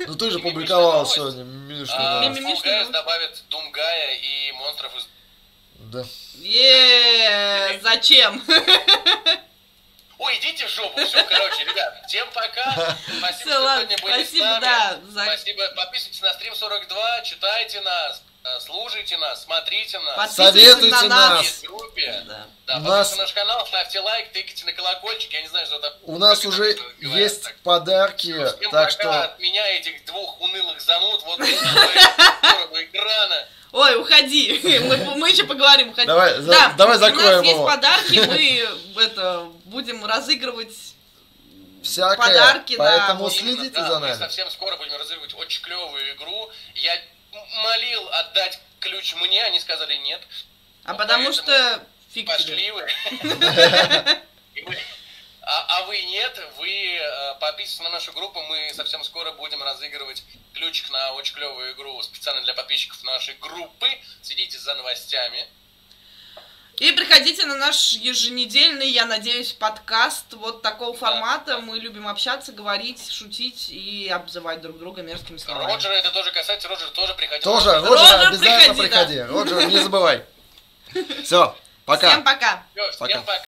Ну ты же публиковал сегодня мимишную А, новость. Новость. добавит Думгая и монстров из... Да. Еее, зачем? [LAUGHS] Ой, идите в жопу. Все, короче, ребят, всем пока. [LAUGHS] Спасибо, Всё, что ладно, сегодня были с спасибо, нами. да, за- Спасибо. Подписывайтесь на стрим 42, читайте нас, э, слушайте нас, смотрите нас. Подписывайтесь Советуйте на нас. Есть в группе. Да. Да, У подписывайтесь нас- на наш канал, ставьте лайк, тыкайте на колокольчик. Я не знаю, что это. У нас уже есть так. подарки, Всем так пока что от меня этих двух унылых зануд вот экрана. Ой, уходи. [LAUGHS] Мы, мы еще поговорим. Уходи. Давай, за- да, давай У закроем нас есть его. подарки, мы это, будем разыгрывать всякое. подарки, да, Поэтому вот следите Да, за мы нами. совсем скоро будем разыгрывать очень клевую игру. Я молил отдать ключ мне, они сказали нет. А Ну, потому что фиг тебе. Пошли вы. [LAUGHS] А, а вы нет, вы э, подписывайтесь на нашу группу, мы совсем скоро будем разыгрывать ключик на очень клевую игру специально для подписчиков нашей группы. Следите за новостями. И приходите на наш еженедельный, я надеюсь, подкаст вот такого формата. Мы любим общаться, говорить, шутить и обзывать друг друга мерзкими словами. Роджер, это тоже касается, Роджер тоже приходил. Тоже, Роджер, Роджер, обязательно приходи, да. приходи. Роджер, не забывай. [LAUGHS] Все, пока. Всем пока! Всем Пока. пока.